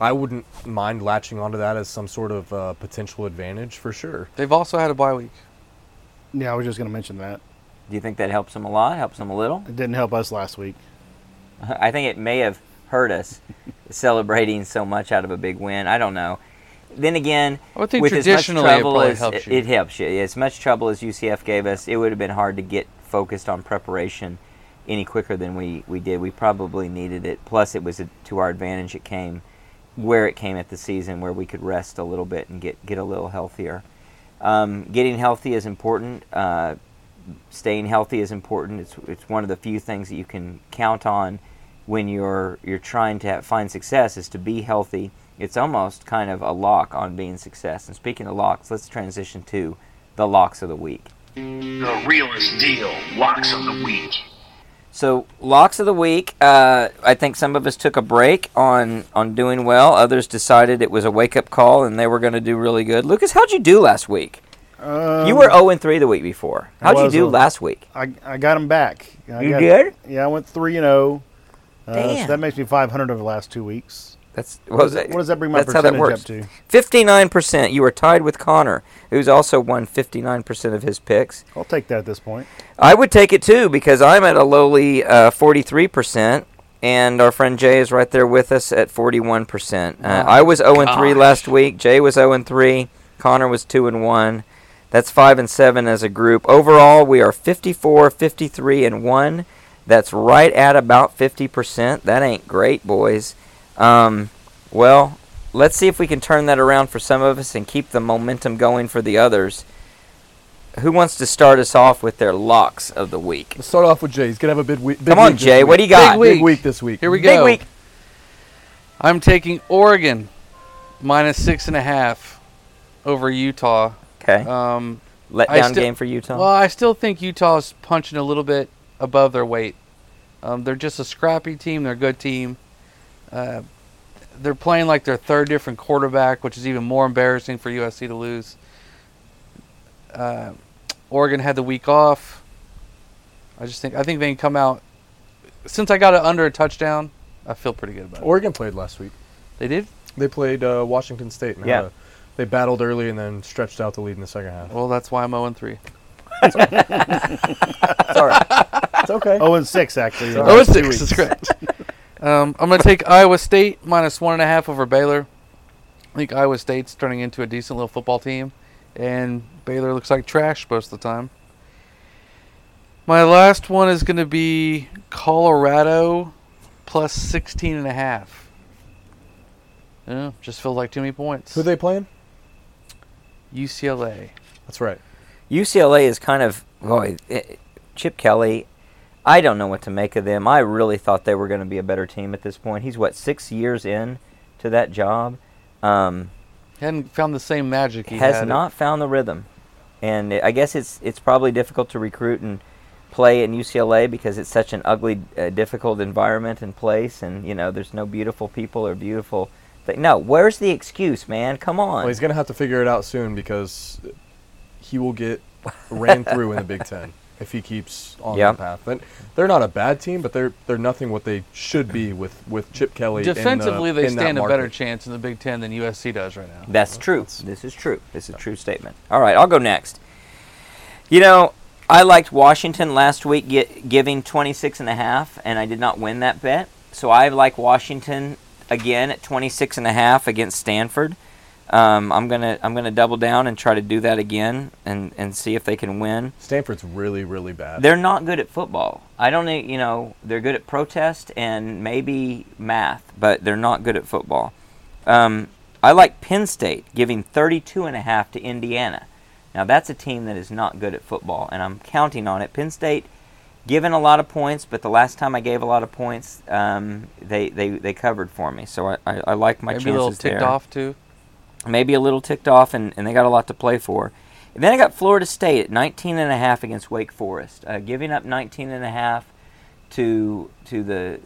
I wouldn't mind latching onto that as some sort of uh, potential advantage for sure. They've also had a bye week. Yeah, I was just going to mention that. Do you think that helps them a lot? Helps them a little? It didn't help us last week. <laughs> I think it may have hurt us <laughs> celebrating so much out of a big win. I don't know. Then again, I would think with as much traditionally it as helps it, you. it helps you. As much trouble as UCF gave us, it would have been hard to get focused on preparation any quicker than we, we did. We probably needed it. Plus, it was a, to our advantage. It came where it came at the season, where we could rest a little bit and get get a little healthier. Um, getting healthy is important. Uh, staying healthy is important. It's it's one of the few things that you can count on when you're you're trying to have, find success is to be healthy. It's almost kind of a lock on being success. And speaking of locks, let's transition to the locks of the week. The realest deal. Locks of the week. So locks of the week. Uh, I think some of us took a break on on doing well. Others decided it was a wake up call and they were going to do really good. Lucas, how'd you do last week? Um, you were zero and three the week before. How'd you do 0. last week? I, I got him back. I You got- did? Yeah, I went three and zero. Uh, Damn. so that makes me 500 over the last two weeks. That's What does, that, what does that bring my that's how that percentage works. up to? Fifty-nine percent. You were tied with Conner, who's also won fifty-nine percent of his picks. I'll take that at this point. I would take it too because I'm at a lowly uh, forty-three percent, and our friend Jay is right there with us at forty-one percent. Uh, I was zero and three last week. Jay was zero and three. Conner was two and one. That's five and seven as a group. Overall, we are 54, 53, and one. That's right at about 50%. That ain't great, boys. Um, well, let's see if we can turn that around for some of us and keep the momentum going for the others. Who wants to start us off with their locks of the week? Let's start off with Jay. He's gonna have a big week. Big Come on, week Jay. What do you got? Big Big week. week this week. Here we go. Big week. I'm taking Oregon minus six and a half over Utah. Okay. Um, Let I down still- game for Utah. Well, I still think Utah's punching a little bit above their weight. Um, they're just a scrappy team. They're a good team. Uh, they're playing like their third different quarterback, which is even more embarrassing for USC to lose. Uh, Oregon had the week off. I just think I think they can come out. Since I got it under a touchdown, I feel pretty good about it. Oregon played last week. They did. They played uh, Washington State. And Yeah. a- they battled early and then stretched out the lead in the second half. Well, that's why I'm 0 3. It's okay. Oh, and six actually. Sorry. Oh, Oh, it's two six. weeks. That's correct. Um, I'm going to take Iowa State minus one and a half over Baylor. I think Iowa State's turning into a decent little football team, and Baylor looks like trash most of the time. My last one is going to be Colorado plus 16 and a half. Yeah, just feels like too many points. Who they playing? UCLA. That's right. UCLA is kind of boy, eh, Chip Kelly. I don't know what to make of them. I really thought they were going to be a better team at this point. He's what six years in to that job. Um, Hadn't found the same magic he has had. not found the rhythm, and I guess it's it's probably difficult to recruit and play in UCLA because it's such an ugly, uh, difficult environment and place, and you know there's no beautiful people or beautiful. Th- no, where's the excuse, man? Come on. Well, he's gonna have to figure it out soon because he will get ran through in the Big Ten <laughs> if he keeps on Yep. the path. Then they're not a bad team, but they're they're nothing what they should be with with Chip Kelly. in the- Defensively, uh, they in that stand a better chance in the Big Ten than USC does right now. That's true. This is true. This is a true statement. All right, I'll go next. You know, I liked Washington last week get, giving 26 and a half and I did not win that bet. So I like Washington again at 26 and a half against Stanford. Um, I'm going to I'm going to double down and try to do that again and and see if they can win. Stanford's really really bad. They're not good at football. I don't know, you know, they're good at protest and maybe math, but they're not good at football. Um, I like Penn State giving 32 and a half to Indiana. Now that's a team that is not good at football and I'm counting on it. Penn State given a lot of points, but the last time I gave a lot of points, um, they, they, they covered for me. So I, I, I like my Maybe a little ticked there. off too. Maybe a little ticked off, and, and they got a lot to play for. And then I got Florida State at 19 and a half against Wake Forest, uh, giving up 19 and a half to to the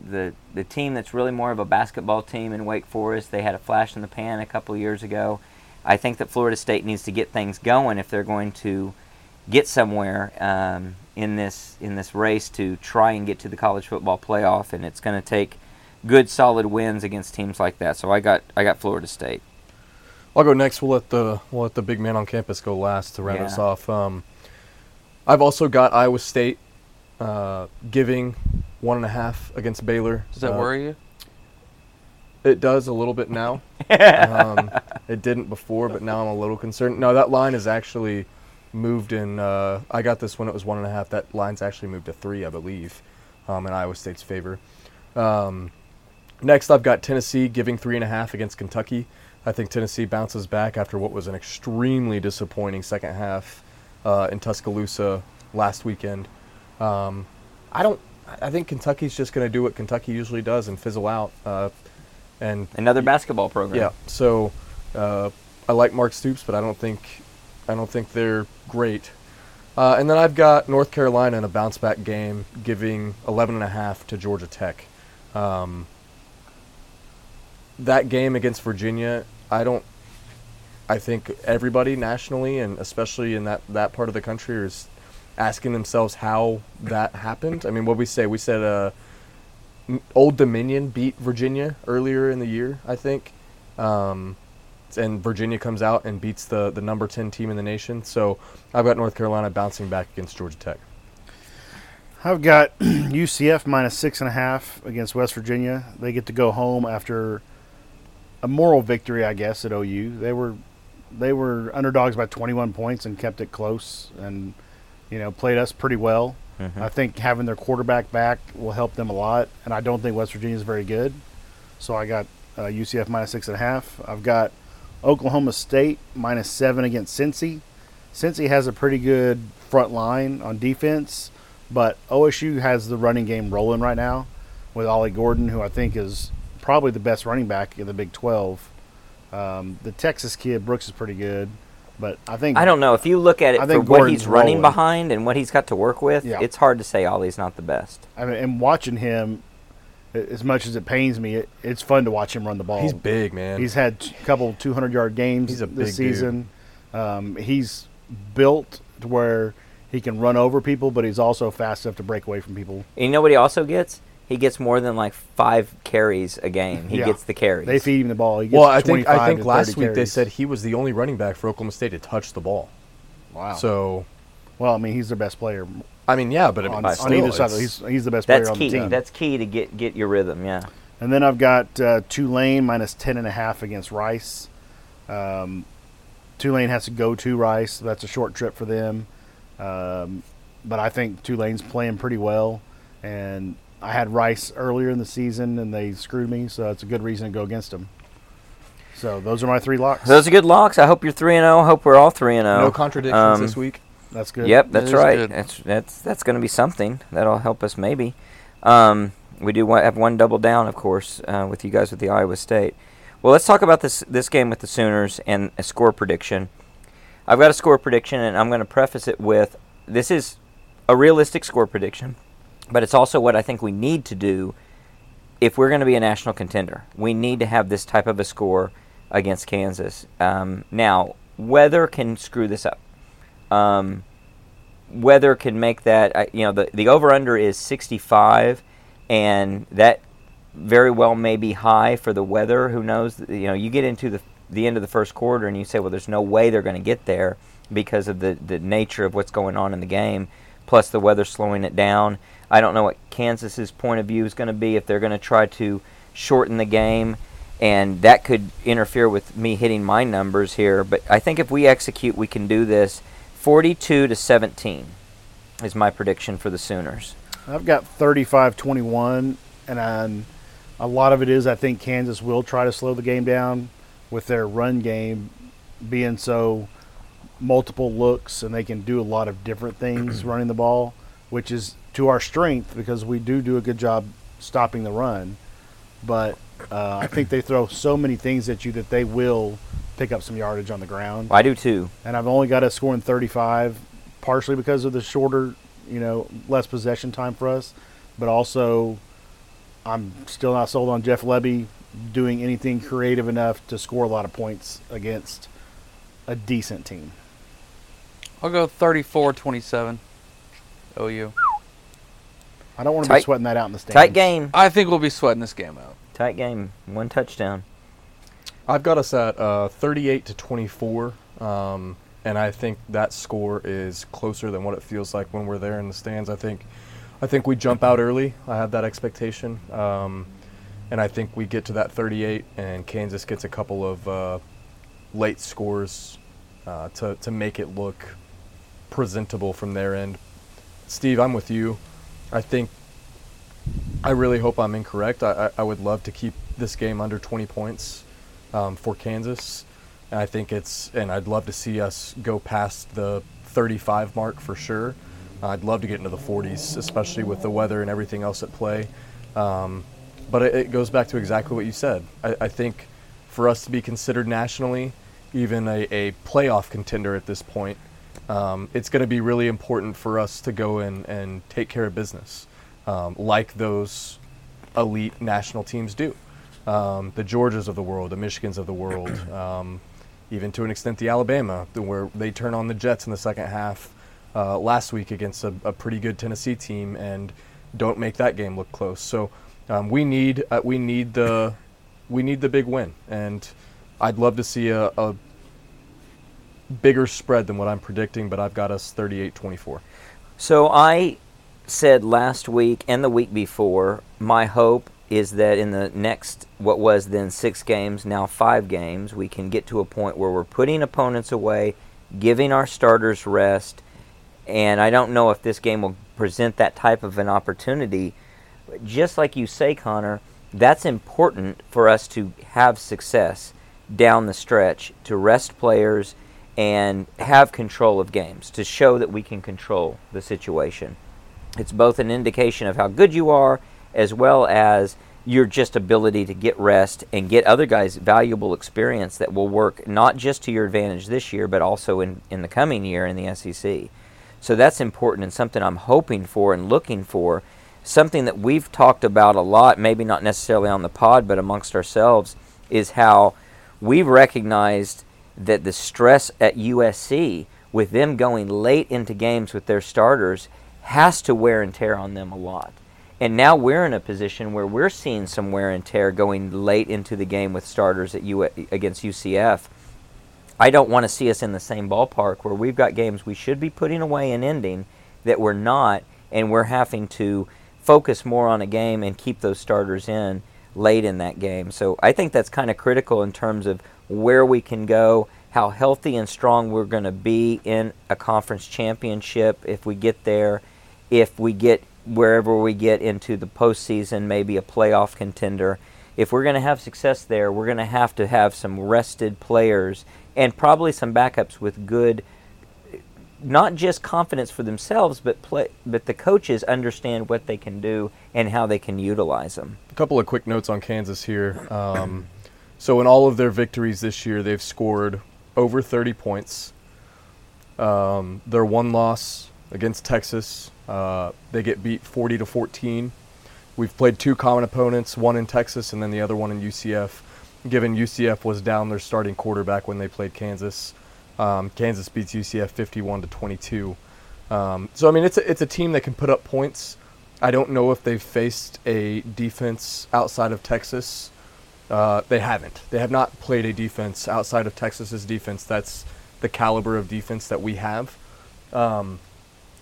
the the team that's really more of a basketball team in Wake Forest. They had a flash in the pan a couple years ago. I think that Florida State needs to get things going if they're going to get somewhere um, in this in this race to try and get to the college football playoff, and it's going to take good solid wins against teams like that. So I got I got Florida State. I'll go next. We'll let the we'll let the big man on campus go last to round Yeah. us off. Um, I've also got Iowa State uh, giving one and a half against Baylor. Does that Uh, worry you? It does a little bit now. <laughs> um, it didn't before, but now I'm a little concerned. No, that line is actually moved in. Uh, I got this when it was one and a half. That line's actually moved to three, I believe, um, in Iowa State's favor. Um, next, I've got Tennessee giving three and a half against Kentucky. I think Tennessee bounces back after what was an extremely disappointing second half uh, in Tuscaloosa last weekend. Um, I don't. I think Kentucky's just going to do what Kentucky usually does and fizzle out. Uh, and Another basketball program. yeah, so uh, I like Mark Stoops, but I don't think I don't think they're great. Uh, and then I've got North Carolina in a bounce back game, giving 11 and a half to Georgia Tech. Um, that game against Virginia, I don't. I think everybody nationally and especially in that that part of the country is asking themselves how that happened. I mean, what we say, we said uh, Old Dominion beat Virginia earlier in the year, I think. Um, and Virginia comes out and beats the, the number 10 team in the nation. So I've got North Carolina bouncing back against Georgia Tech. I've got <clears throat> UCF minus six and a half against West Virginia. They get to go home after a moral victory, I guess, at OU. They were they were underdogs by 21 points and kept it close, and you know played us pretty well. I think having their quarterback back will help them a lot, and I don't think West Virginia is very good. So I got uh, UCF minus six and a half. I've got Oklahoma State minus seven against Cincy. Cincy has a pretty good front line on defense, but OSU has the running game rolling right now with Ollie Gordon, who I think is probably the best running back in the Big 12. Um, the Texas kid, Brooks, is pretty good, but I think I don't know if you look at it I for think what Gordon's he's running rolling. behind and what he's got to work with. Yeah. It's hard to say Ollie's not the best. I mean, and watching him, as much as it pains me, it, it's fun to watch him run the ball. He's big, man. He's had a couple 200 yard games He's a this big dude. season. Um, he's built to where he can run over people, but he's also fast enough to break away from people. And you know what he also gets? He gets more than like five carries a game. He Yeah. gets the carries. They feed him the ball. He gets well, I think I think last 30 week they said he was the only running back for Oklahoma State to touch the ball. Wow. So, well, I mean, he's their best player I mean, yeah, but I mean, on, on still, either side. He's he's the best player That's on key. the team. That's key to get get your rhythm. Yeah. And then I've got uh, Tulane minus ten and a half against Rice. Um, Tulane has to go to Rice. That's a short trip for them. Um, but I think Tulane's playing pretty well. And I had Rice earlier in the season, and they screwed me, so it's a good reason to go against them. So those are my three locks. Those are good locks. I hope you're three and zero. Hope we're all three and zero. no contradictions Um, this week. That's good. Yep, that's is right. good. That's that's that's going to be something that'll help us maybe. Um, we do have one double down, of course, uh, with you guys with the Iowa State. Well, let's talk about this this game with the Sooners and a score prediction. I've got a score prediction, and I'm going to preface it with this is a realistic score prediction, but it's also what I think we need to do if we're going to be a national contender. We need to have this type of a score against Kansas. Um, now, weather can screw this up. Um, weather can make that. You know, the the over under is 65, and that very well may be high for the weather. Who knows? You know, you get into the the end of the first quarter and you say, well, there's no way they're going to get there because of the the nature of what's going on in the game, plus the weather slowing it down. I don't know what Kansas's point of view is going to be if they're going to try to shorten the game, and that could interfere with me hitting my numbers here. But I think if we execute, we can do this. 42 to 17 is my prediction for the Sooners. I've got 35 21, and um, a lot of it is I think Kansas will try to slow the game down with their run game being so multiple looks and they can do a lot of different things <clears throat> running the ball, which is to our strength because we do do a good job stopping the run. But uh, I think they throw so many things at you that they will pick up some yardage on the ground. I do too. And I've only got us scoring 35, partially because of the shorter, you know, less possession time for us, but also I'm still not sold on Jeff Lebby doing anything creative enough to score a lot of points against a decent team. I'll go 34-27. OU. I don't want to be Tight- sweating that out in the stands. Tight game. I think we'll be sweating this game out. Tight game. One touchdown. I've got us at uh, 38 to 24, um, and I think that score is closer than what it feels like when we're there in the stands. I think, I think we jump out early. I have that expectation, um, and I think we get to that 38, and Kansas gets a couple of uh, late scores uh, to to make it look presentable from their end. Steve, I'm with you. I think. I really hope I'm incorrect. I, I, I would love to keep this game under 20 points um, for Kansas. And I think it's, and I'd love to see us go past the 35 mark for sure. I'd love to get into the 40s, especially with the weather and everything else at play. Um, but it, it goes back to exactly what you said. I, I think for us to be considered nationally, even a, a playoff contender at this point, um, it's going to be really important for us to go in and take care of business, um, like those elite national teams do um, the Georgias of the world, the Michigans of the world, <clears throat> um, even to an extent the Alabama, where they turn on the Jets in the second half uh, last week against a, a pretty good Tennessee team and don't make that game look close. So um, we need uh, we need the we need the big win, and I'd love to see a, a bigger spread than what I'm predicting, but I've got us 38-24. So I said last week and the week before, my hope is that in the next, what was then six games, now five games, we can get to a point where we're putting opponents away, giving our starters rest. And I don't know if this game will present that type of an opportunity. But just like you say, Conner, that's important for us to have success down the stretch, to rest players and have control of games, to show that we can control the situation. It's both an indication of how good you are as well as your just ability to get rest and get other guys valuable experience that will work not just to your advantage this year but also in, in the coming year in the SEC. So that's important and something I'm hoping for and looking for. Something that we've talked about a lot, maybe not necessarily on the pod, but amongst ourselves, is how we've recognized that the stress at USC with them going late into games with their starters has to wear and tear on them a lot. And now we're in a position where we're seeing some wear and tear going late into the game with starters at U- against UCF. I don't want to see us in the same ballpark where we've got games we should be putting away and ending that we're not, and we're having to focus more on a game and keep those starters in late in that game. So I think that's kind of critical in terms of where we can go, how healthy and strong we're going to be in a conference championship if we get there, if we get wherever we get into the postseason, maybe a playoff contender. If we're going to have success there, we're going to have to have some rested players and probably some backups with good not just confidence for themselves, but play, but the coaches understand what they can do and how they can utilize them. A couple of quick notes on Kansas here. Um, so in all of their victories this year, they've scored over 30 points. Um, their one loss against Texas, uh, they get beat 40 to 14. We've played two common opponents, one in Texas and then the other one in UCF. Given UCF was down their starting quarterback when they played Kansas, um, Kansas beats UCF 51 to 22. Um, so I mean, it's a, it's a team that can put up points. I don't know if they've faced a defense outside of Texas. Uh, they haven't. They have not played a defense outside of Texas's defense. That's the caliber of defense that we have. Um,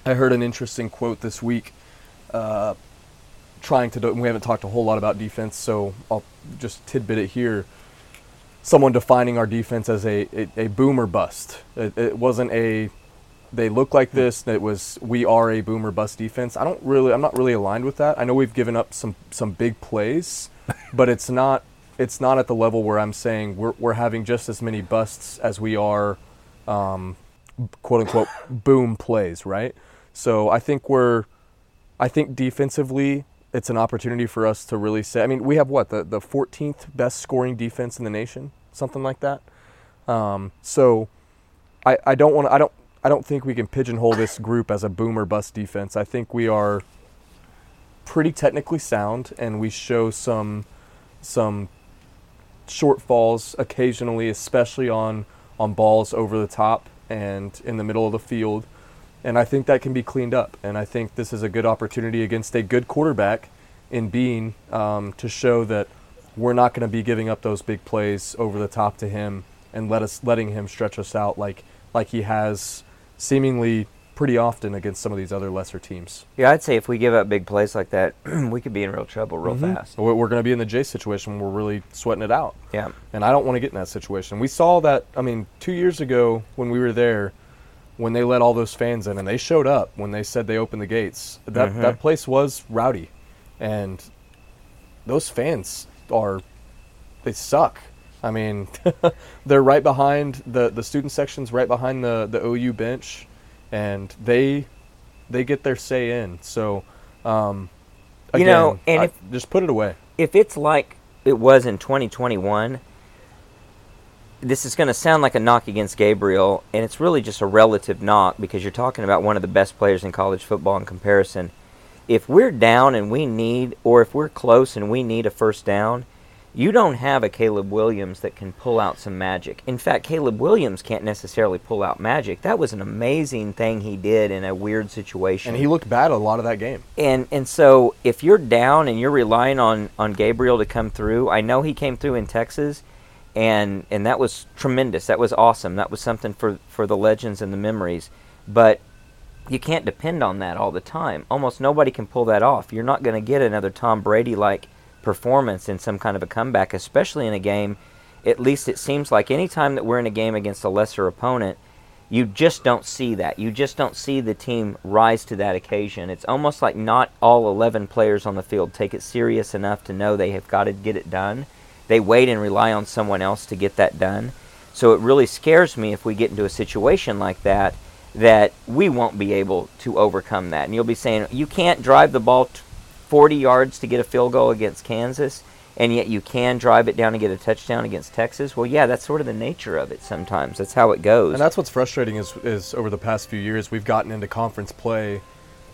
I heard an interesting quote this week. Uh, trying to, do, we haven't talked a whole lot about defense, so I'll just tidbit it here. Someone defining our defense as a, a, a boomer bust. It, it wasn't a they look like this. It was we are a boomer bust defense. I don't really, I'm not really aligned with that. I know we've given up some some big plays, <laughs> but it's not it's not at the level where I'm saying we're we're having just as many busts as we are, um, quote unquote, boom plays, right? So I think we're I think defensively, it's an opportunity for us to really say. I mean, we have what the the 14th best scoring defense in the nation, something like that. Um, so, I I don't want. I don't. I don't think we can pigeonhole this group as a boom or bust defense. I think we are pretty technically sound, and we show some some shortfalls occasionally, especially on on balls over the top and in the middle of the field. And I think that can be cleaned up. And I think this is a good opportunity against a good quarterback in Bean um, to show that we're not going to be giving up those big plays over the top to him and let us letting him stretch us out like like he has seemingly pretty often against some of these other lesser teams. Yeah, I'd say if we give up big plays like that, <clears throat> we could be in real trouble real mm-hmm. fast. We're, we're going to be in the J situation. Where we're really sweating it out. Yeah. And I don't want to get in that situation. We saw that, I mean, two years ago when we were there, when they let all those fans in and they showed up when they said they opened the gates, that, mm-hmm. that place was rowdy. And those fans are, they suck. I mean, <laughs> they're right behind the, the student sections, right behind the, the OU bench, and they they get their say in. So, um, You again, know, and I- if- just put it away. if it's like it was in 2021, this is going to sound like a knock against Gabriel, and it's really just a relative knock because you're talking about one of the best players in college football in comparison. If we're down and we need, or if we're close and we need a first down, you don't have a Caleb Williams that can pull out some magic. In fact, Caleb Williams can't necessarily pull out magic. That was an amazing thing he did in a weird situation And he looked bad a lot of that game. and and so if you're down and you're relying on on Gabriel to come through, I know he came through in Texas, and and that was tremendous. That was awesome. That was something for for the legends and the memories. But you can't depend on that all the time. Almost nobody can pull that off. You're not going to get another Tom Brady like performance in some kind of a comeback, especially in a game. At least it seems like any time that we're in a game against a lesser opponent, you just don't see that. You just don't see the team rise to that occasion. It's almost like not all 11 players on the field take it serious enough to know they have got to get it done. They wait and rely on someone else to get that done. So it really scares me if we get into a situation like that that we won't be able to overcome that. And you'll be saying, you can't drive the ball 40 yards to get a field goal against Kansas, and yet you can drive it down and get a touchdown against Texas. Well, yeah, that's sort of the nature of it sometimes. That's how it goes. And that's what's frustrating is is over the past few years we've gotten into conference play,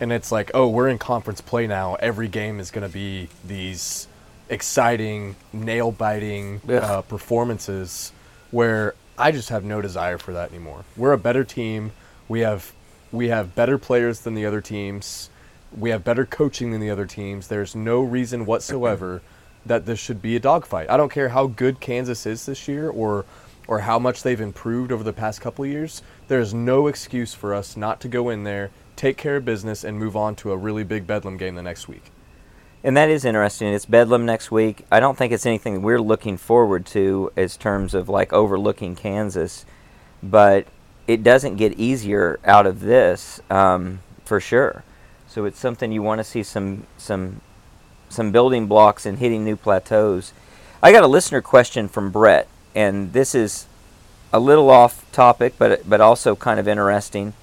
and it's like, oh, we're in conference play now. Every game is going to be these exciting, nail biting uh, performances, where I just have no desire for that anymore. We're a better team. We have we have better players than the other teams. We have better coaching than the other teams. There's no reason whatsoever that this should be a dogfight. I don't care how good Kansas is this year or or how much they've improved over the past couple years. There's no excuse for us not to go in there, take care of business, and move on to a really big Bedlam game the next week. And that is interesting. It's Bedlam next week. I don't think it's anything we're looking forward to as terms of like overlooking Kansas, but it doesn't get easier out of this um, for sure. So it's something you want to see some some some building blocks and hitting new plateaus. I got a listener question from Brett, and this is a little off topic, but but also kind of interesting.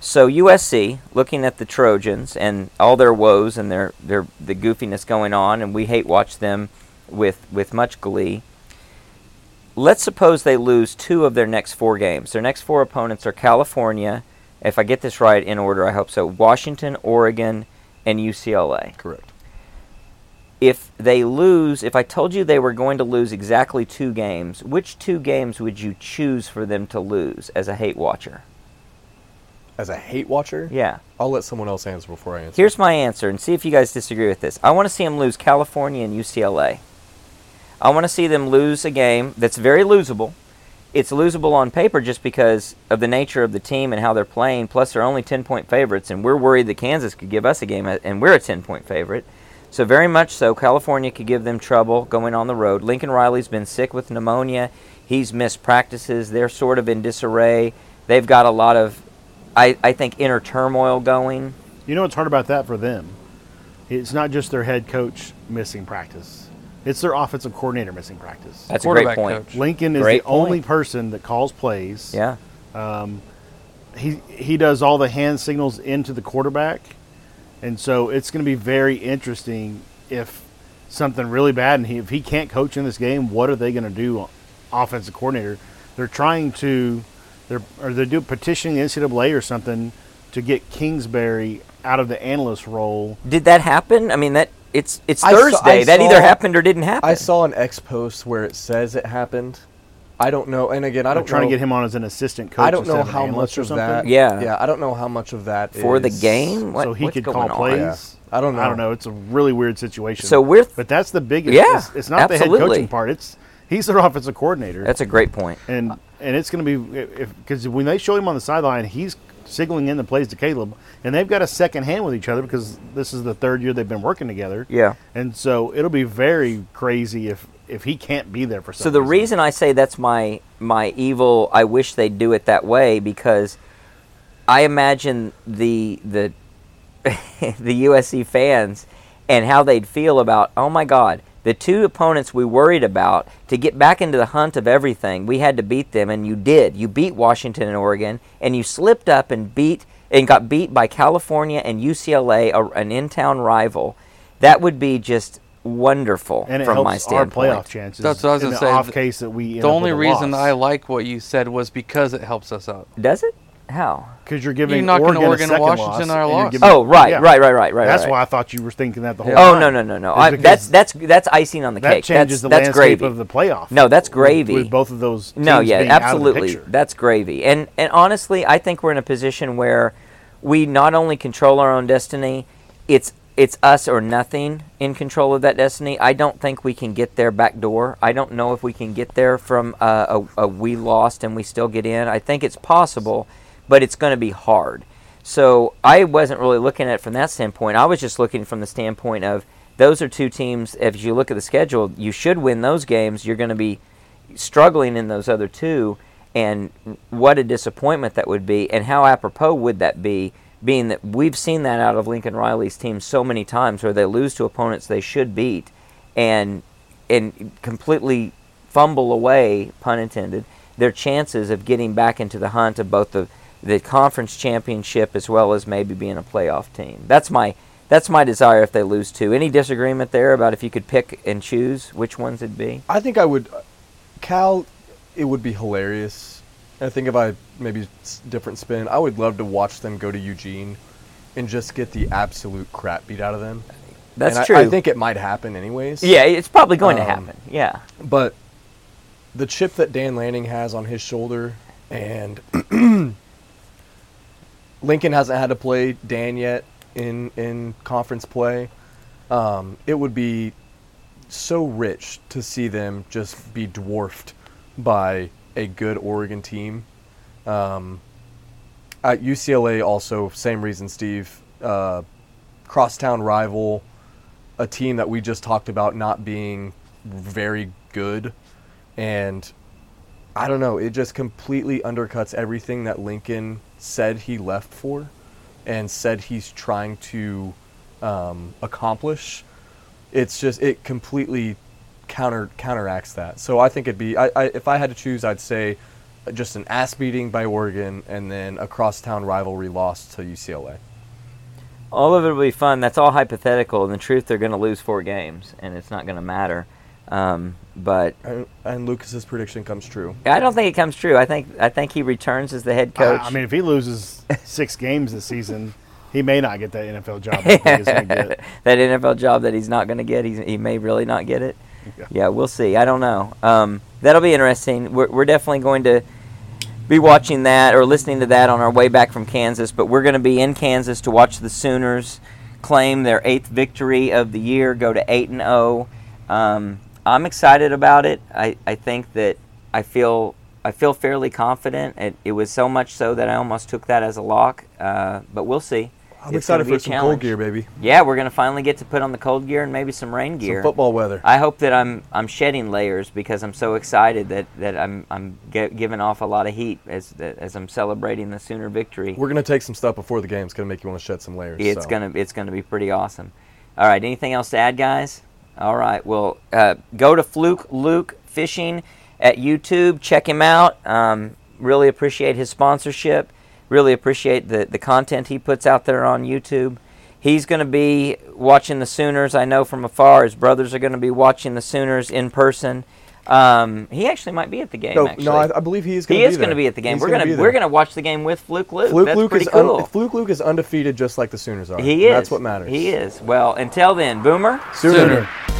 So USC, looking at the Trojans and all their woes and their, their the goofiness going on, and we hate watch them with with much glee. Let's suppose they lose two of their next four games. Their next four opponents are California, if I get this right in order, I hope so. Washington, Oregon, and UCLA. Correct. If they lose, if I told you they were going to lose exactly two games, which two games would you choose for them to lose as a hate watcher? As a hate watcher, Yeah. I'll let someone else answer before I answer. Here's my answer, and see if you guys disagree with this. I want to see them lose California and UCLA. I want to see them lose a game that's very losable. It's losable on paper just because of the nature of the team and how they're playing. Plus, they're only 10 point favorites, and we're worried that Kansas could give us a game, uh, and we're a 10 point favorite. So, very much so, California could give them trouble going on the road. Lincoln Riley's been sick with pneumonia. He's missed practices. They're sort of in disarray. They've got a lot of, I, I think, inner turmoil going. You know what's hard about that for them? It's not just their head coach missing practice. It's their offensive coordinator missing practice. That's a great point. coach. Lincoln is Great the only person that calls plays. Yeah. Um, he he does all the hand signals into the quarterback, and so it's going to be very interesting if something really bad and he, if he can't coach in this game, what are they going to do? Uh, offensive coordinator, they're trying to, they're or they're doing petitioning the NCAA or something to get Kingsbury out of the analyst role. Did that happen? I mean, that it's it's I Thursday. I that either happened or didn't happen. I saw an X post where it says it happened. I don't know, and again, I They're don't trying know, to get him on as an assistant coach. I don't know instead of an how much of that. Yeah. yeah, I don't know how much of that for the game. What, so he what's could going call on? plays. Yeah. I don't know. I don't know. It's a really weird situation. So we're- but that's the biggest. Yeah, it's, it's not the head coaching part. It's he's their <laughs> offensive coordinator. That's a great point. and and it's going to be because when they show him on the sideline, he's signaling in the plays to Caleb, and they've got a second hand with each other because this is the third year they've been working together. Yeah. and so it'll be very crazy if if he can't be there for. Some So the reason I say that's my my evil, I wish they'd do it that way because I imagine the the <laughs> the USC fans and how they'd feel about oh my God, the two opponents we worried about to get back into the hunt of everything, we had to beat them, and you did. You beat Washington and Oregon, and you slipped up and beat and got beat by California and UCLA, a, an in-town rival. That would be just wonderful and it from helps my our standpoint. playoff chances. That's what I was gonna the say. Off The- case that we end The up only with reason loss. I like what you said was because it helps us out. Does it? How? because you're giving knocking Oregon, Oregon a and second Washington loss, our loss. giving- Oh, right, yeah. right, right, right, right. That's right. why I thought you were thinking that the whole time. Oh time. no no no no! I, that's that's that's icing on the that cake. changes that's, the that's landscape gravy. of the playoff. No, that's gravy. with, both of those. no, yeah, being out of the absolutely. That's gravy. And and honestly, I think we're in a position where we not only control our own destiny, it's it's us or nothing in control of that destiny. I don't think we can get there back door. I don't know if we can get there from uh, a, a we lost and we still get in. I think it's possible, but it's going to be hard. So I wasn't really looking at it from that standpoint. I was just looking from the standpoint of those are two teams. If you look at the schedule, you should win those games. You're going to be struggling in those other two, and what a disappointment that would be, and how apropos would that be, being that we've seen that out of Lincoln Riley's team so many times where they lose to opponents they should beat, and and completely fumble away, pun intended, their chances of getting back into the hunt of both the the conference championship as well as maybe being a playoff team. That's my that's my desire if they lose two. Any disagreement there about if you could pick and choose which ones it'd be? I think I would. Cal, it would be hilarious. I think if I maybe different spin, I would love to watch them go to Eugene and just get the absolute crap beat out of them. That's And true. I, think it might happen anyways. Yeah, it's probably going to Um, happen. Yeah. But the chip that Dan Lanning has on his shoulder, and <clears throat> Lincoln hasn't had to play Dan yet in in conference play. Um, it would be so rich to see them just be dwarfed by a good Oregon team. Um, at UCLA, also same reason, Steve. Uh, crosstown rival, a team that we just talked about not being very good, and I don't know. It just completely undercuts everything that Lincoln said he left for, and said he's trying to um, accomplish. It's just it completely counter counteracts that. So I think it'd be I, I if I had to choose, I'd say just an ass beating by Oregon, and then a crosstown rivalry loss to UCLA. All of it will be fun. That's all hypothetical. In the truth, they're going to lose four games, and it's not going to matter. Um, but And, and Lucas's prediction comes true. I don't think it comes true. I think I think he returns as the head coach. I, I mean, if he loses six games this season, he may not get that NFL job. that he <laughs> is get. that NFL job that he's not going to get. He's, he may really not get it. Yeah. Yeah, we'll see. I don't know. Um, that'll be interesting. We're, we're definitely going to be watching that or listening to that on our way back from Kansas. But we're going to be in Kansas to watch the Sooners claim their eighth victory of the year, go to eight and zero. Um, I'm excited about it. I, I think that I feel I feel fairly confident. It, it was so much so that I almost took that as a lock. Uh, but we'll see. I'm It's excited for some cold gear, baby. Yeah, we're gonna finally get to put on the cold gear and maybe some rain gear. Some football weather. I hope that I'm I'm shedding layers because I'm so excited that, that I'm I'm gi- giving off a lot of heat as as I'm celebrating the Sooner victory. We're gonna take some stuff before the game. It's gonna make you want to shed some layers. It's so. gonna it's gonna be pretty awesome. All right, anything else to add, guys? All right, well, uh, go to Fluke Luke Fishing at YouTube. Check him out. Um, really appreciate his sponsorship. Really appreciate the the content he puts out there on YouTube. He's going to be watching the Sooners. I know from afar. His brothers are going to be watching the Sooners in person. Um, he actually might be at the game. No, actually. no, I, I believe he is. Gonna he be is going to be at the game. He's we're gonna going be to there. we're going to watch the game with Fluke Luke. Fluke That's Luke pretty is cool. un- Fluke Luke is undefeated, just like the Sooners are. he is. That's what matters. He is. Well, until then, Boomer. Sooner. Sooner.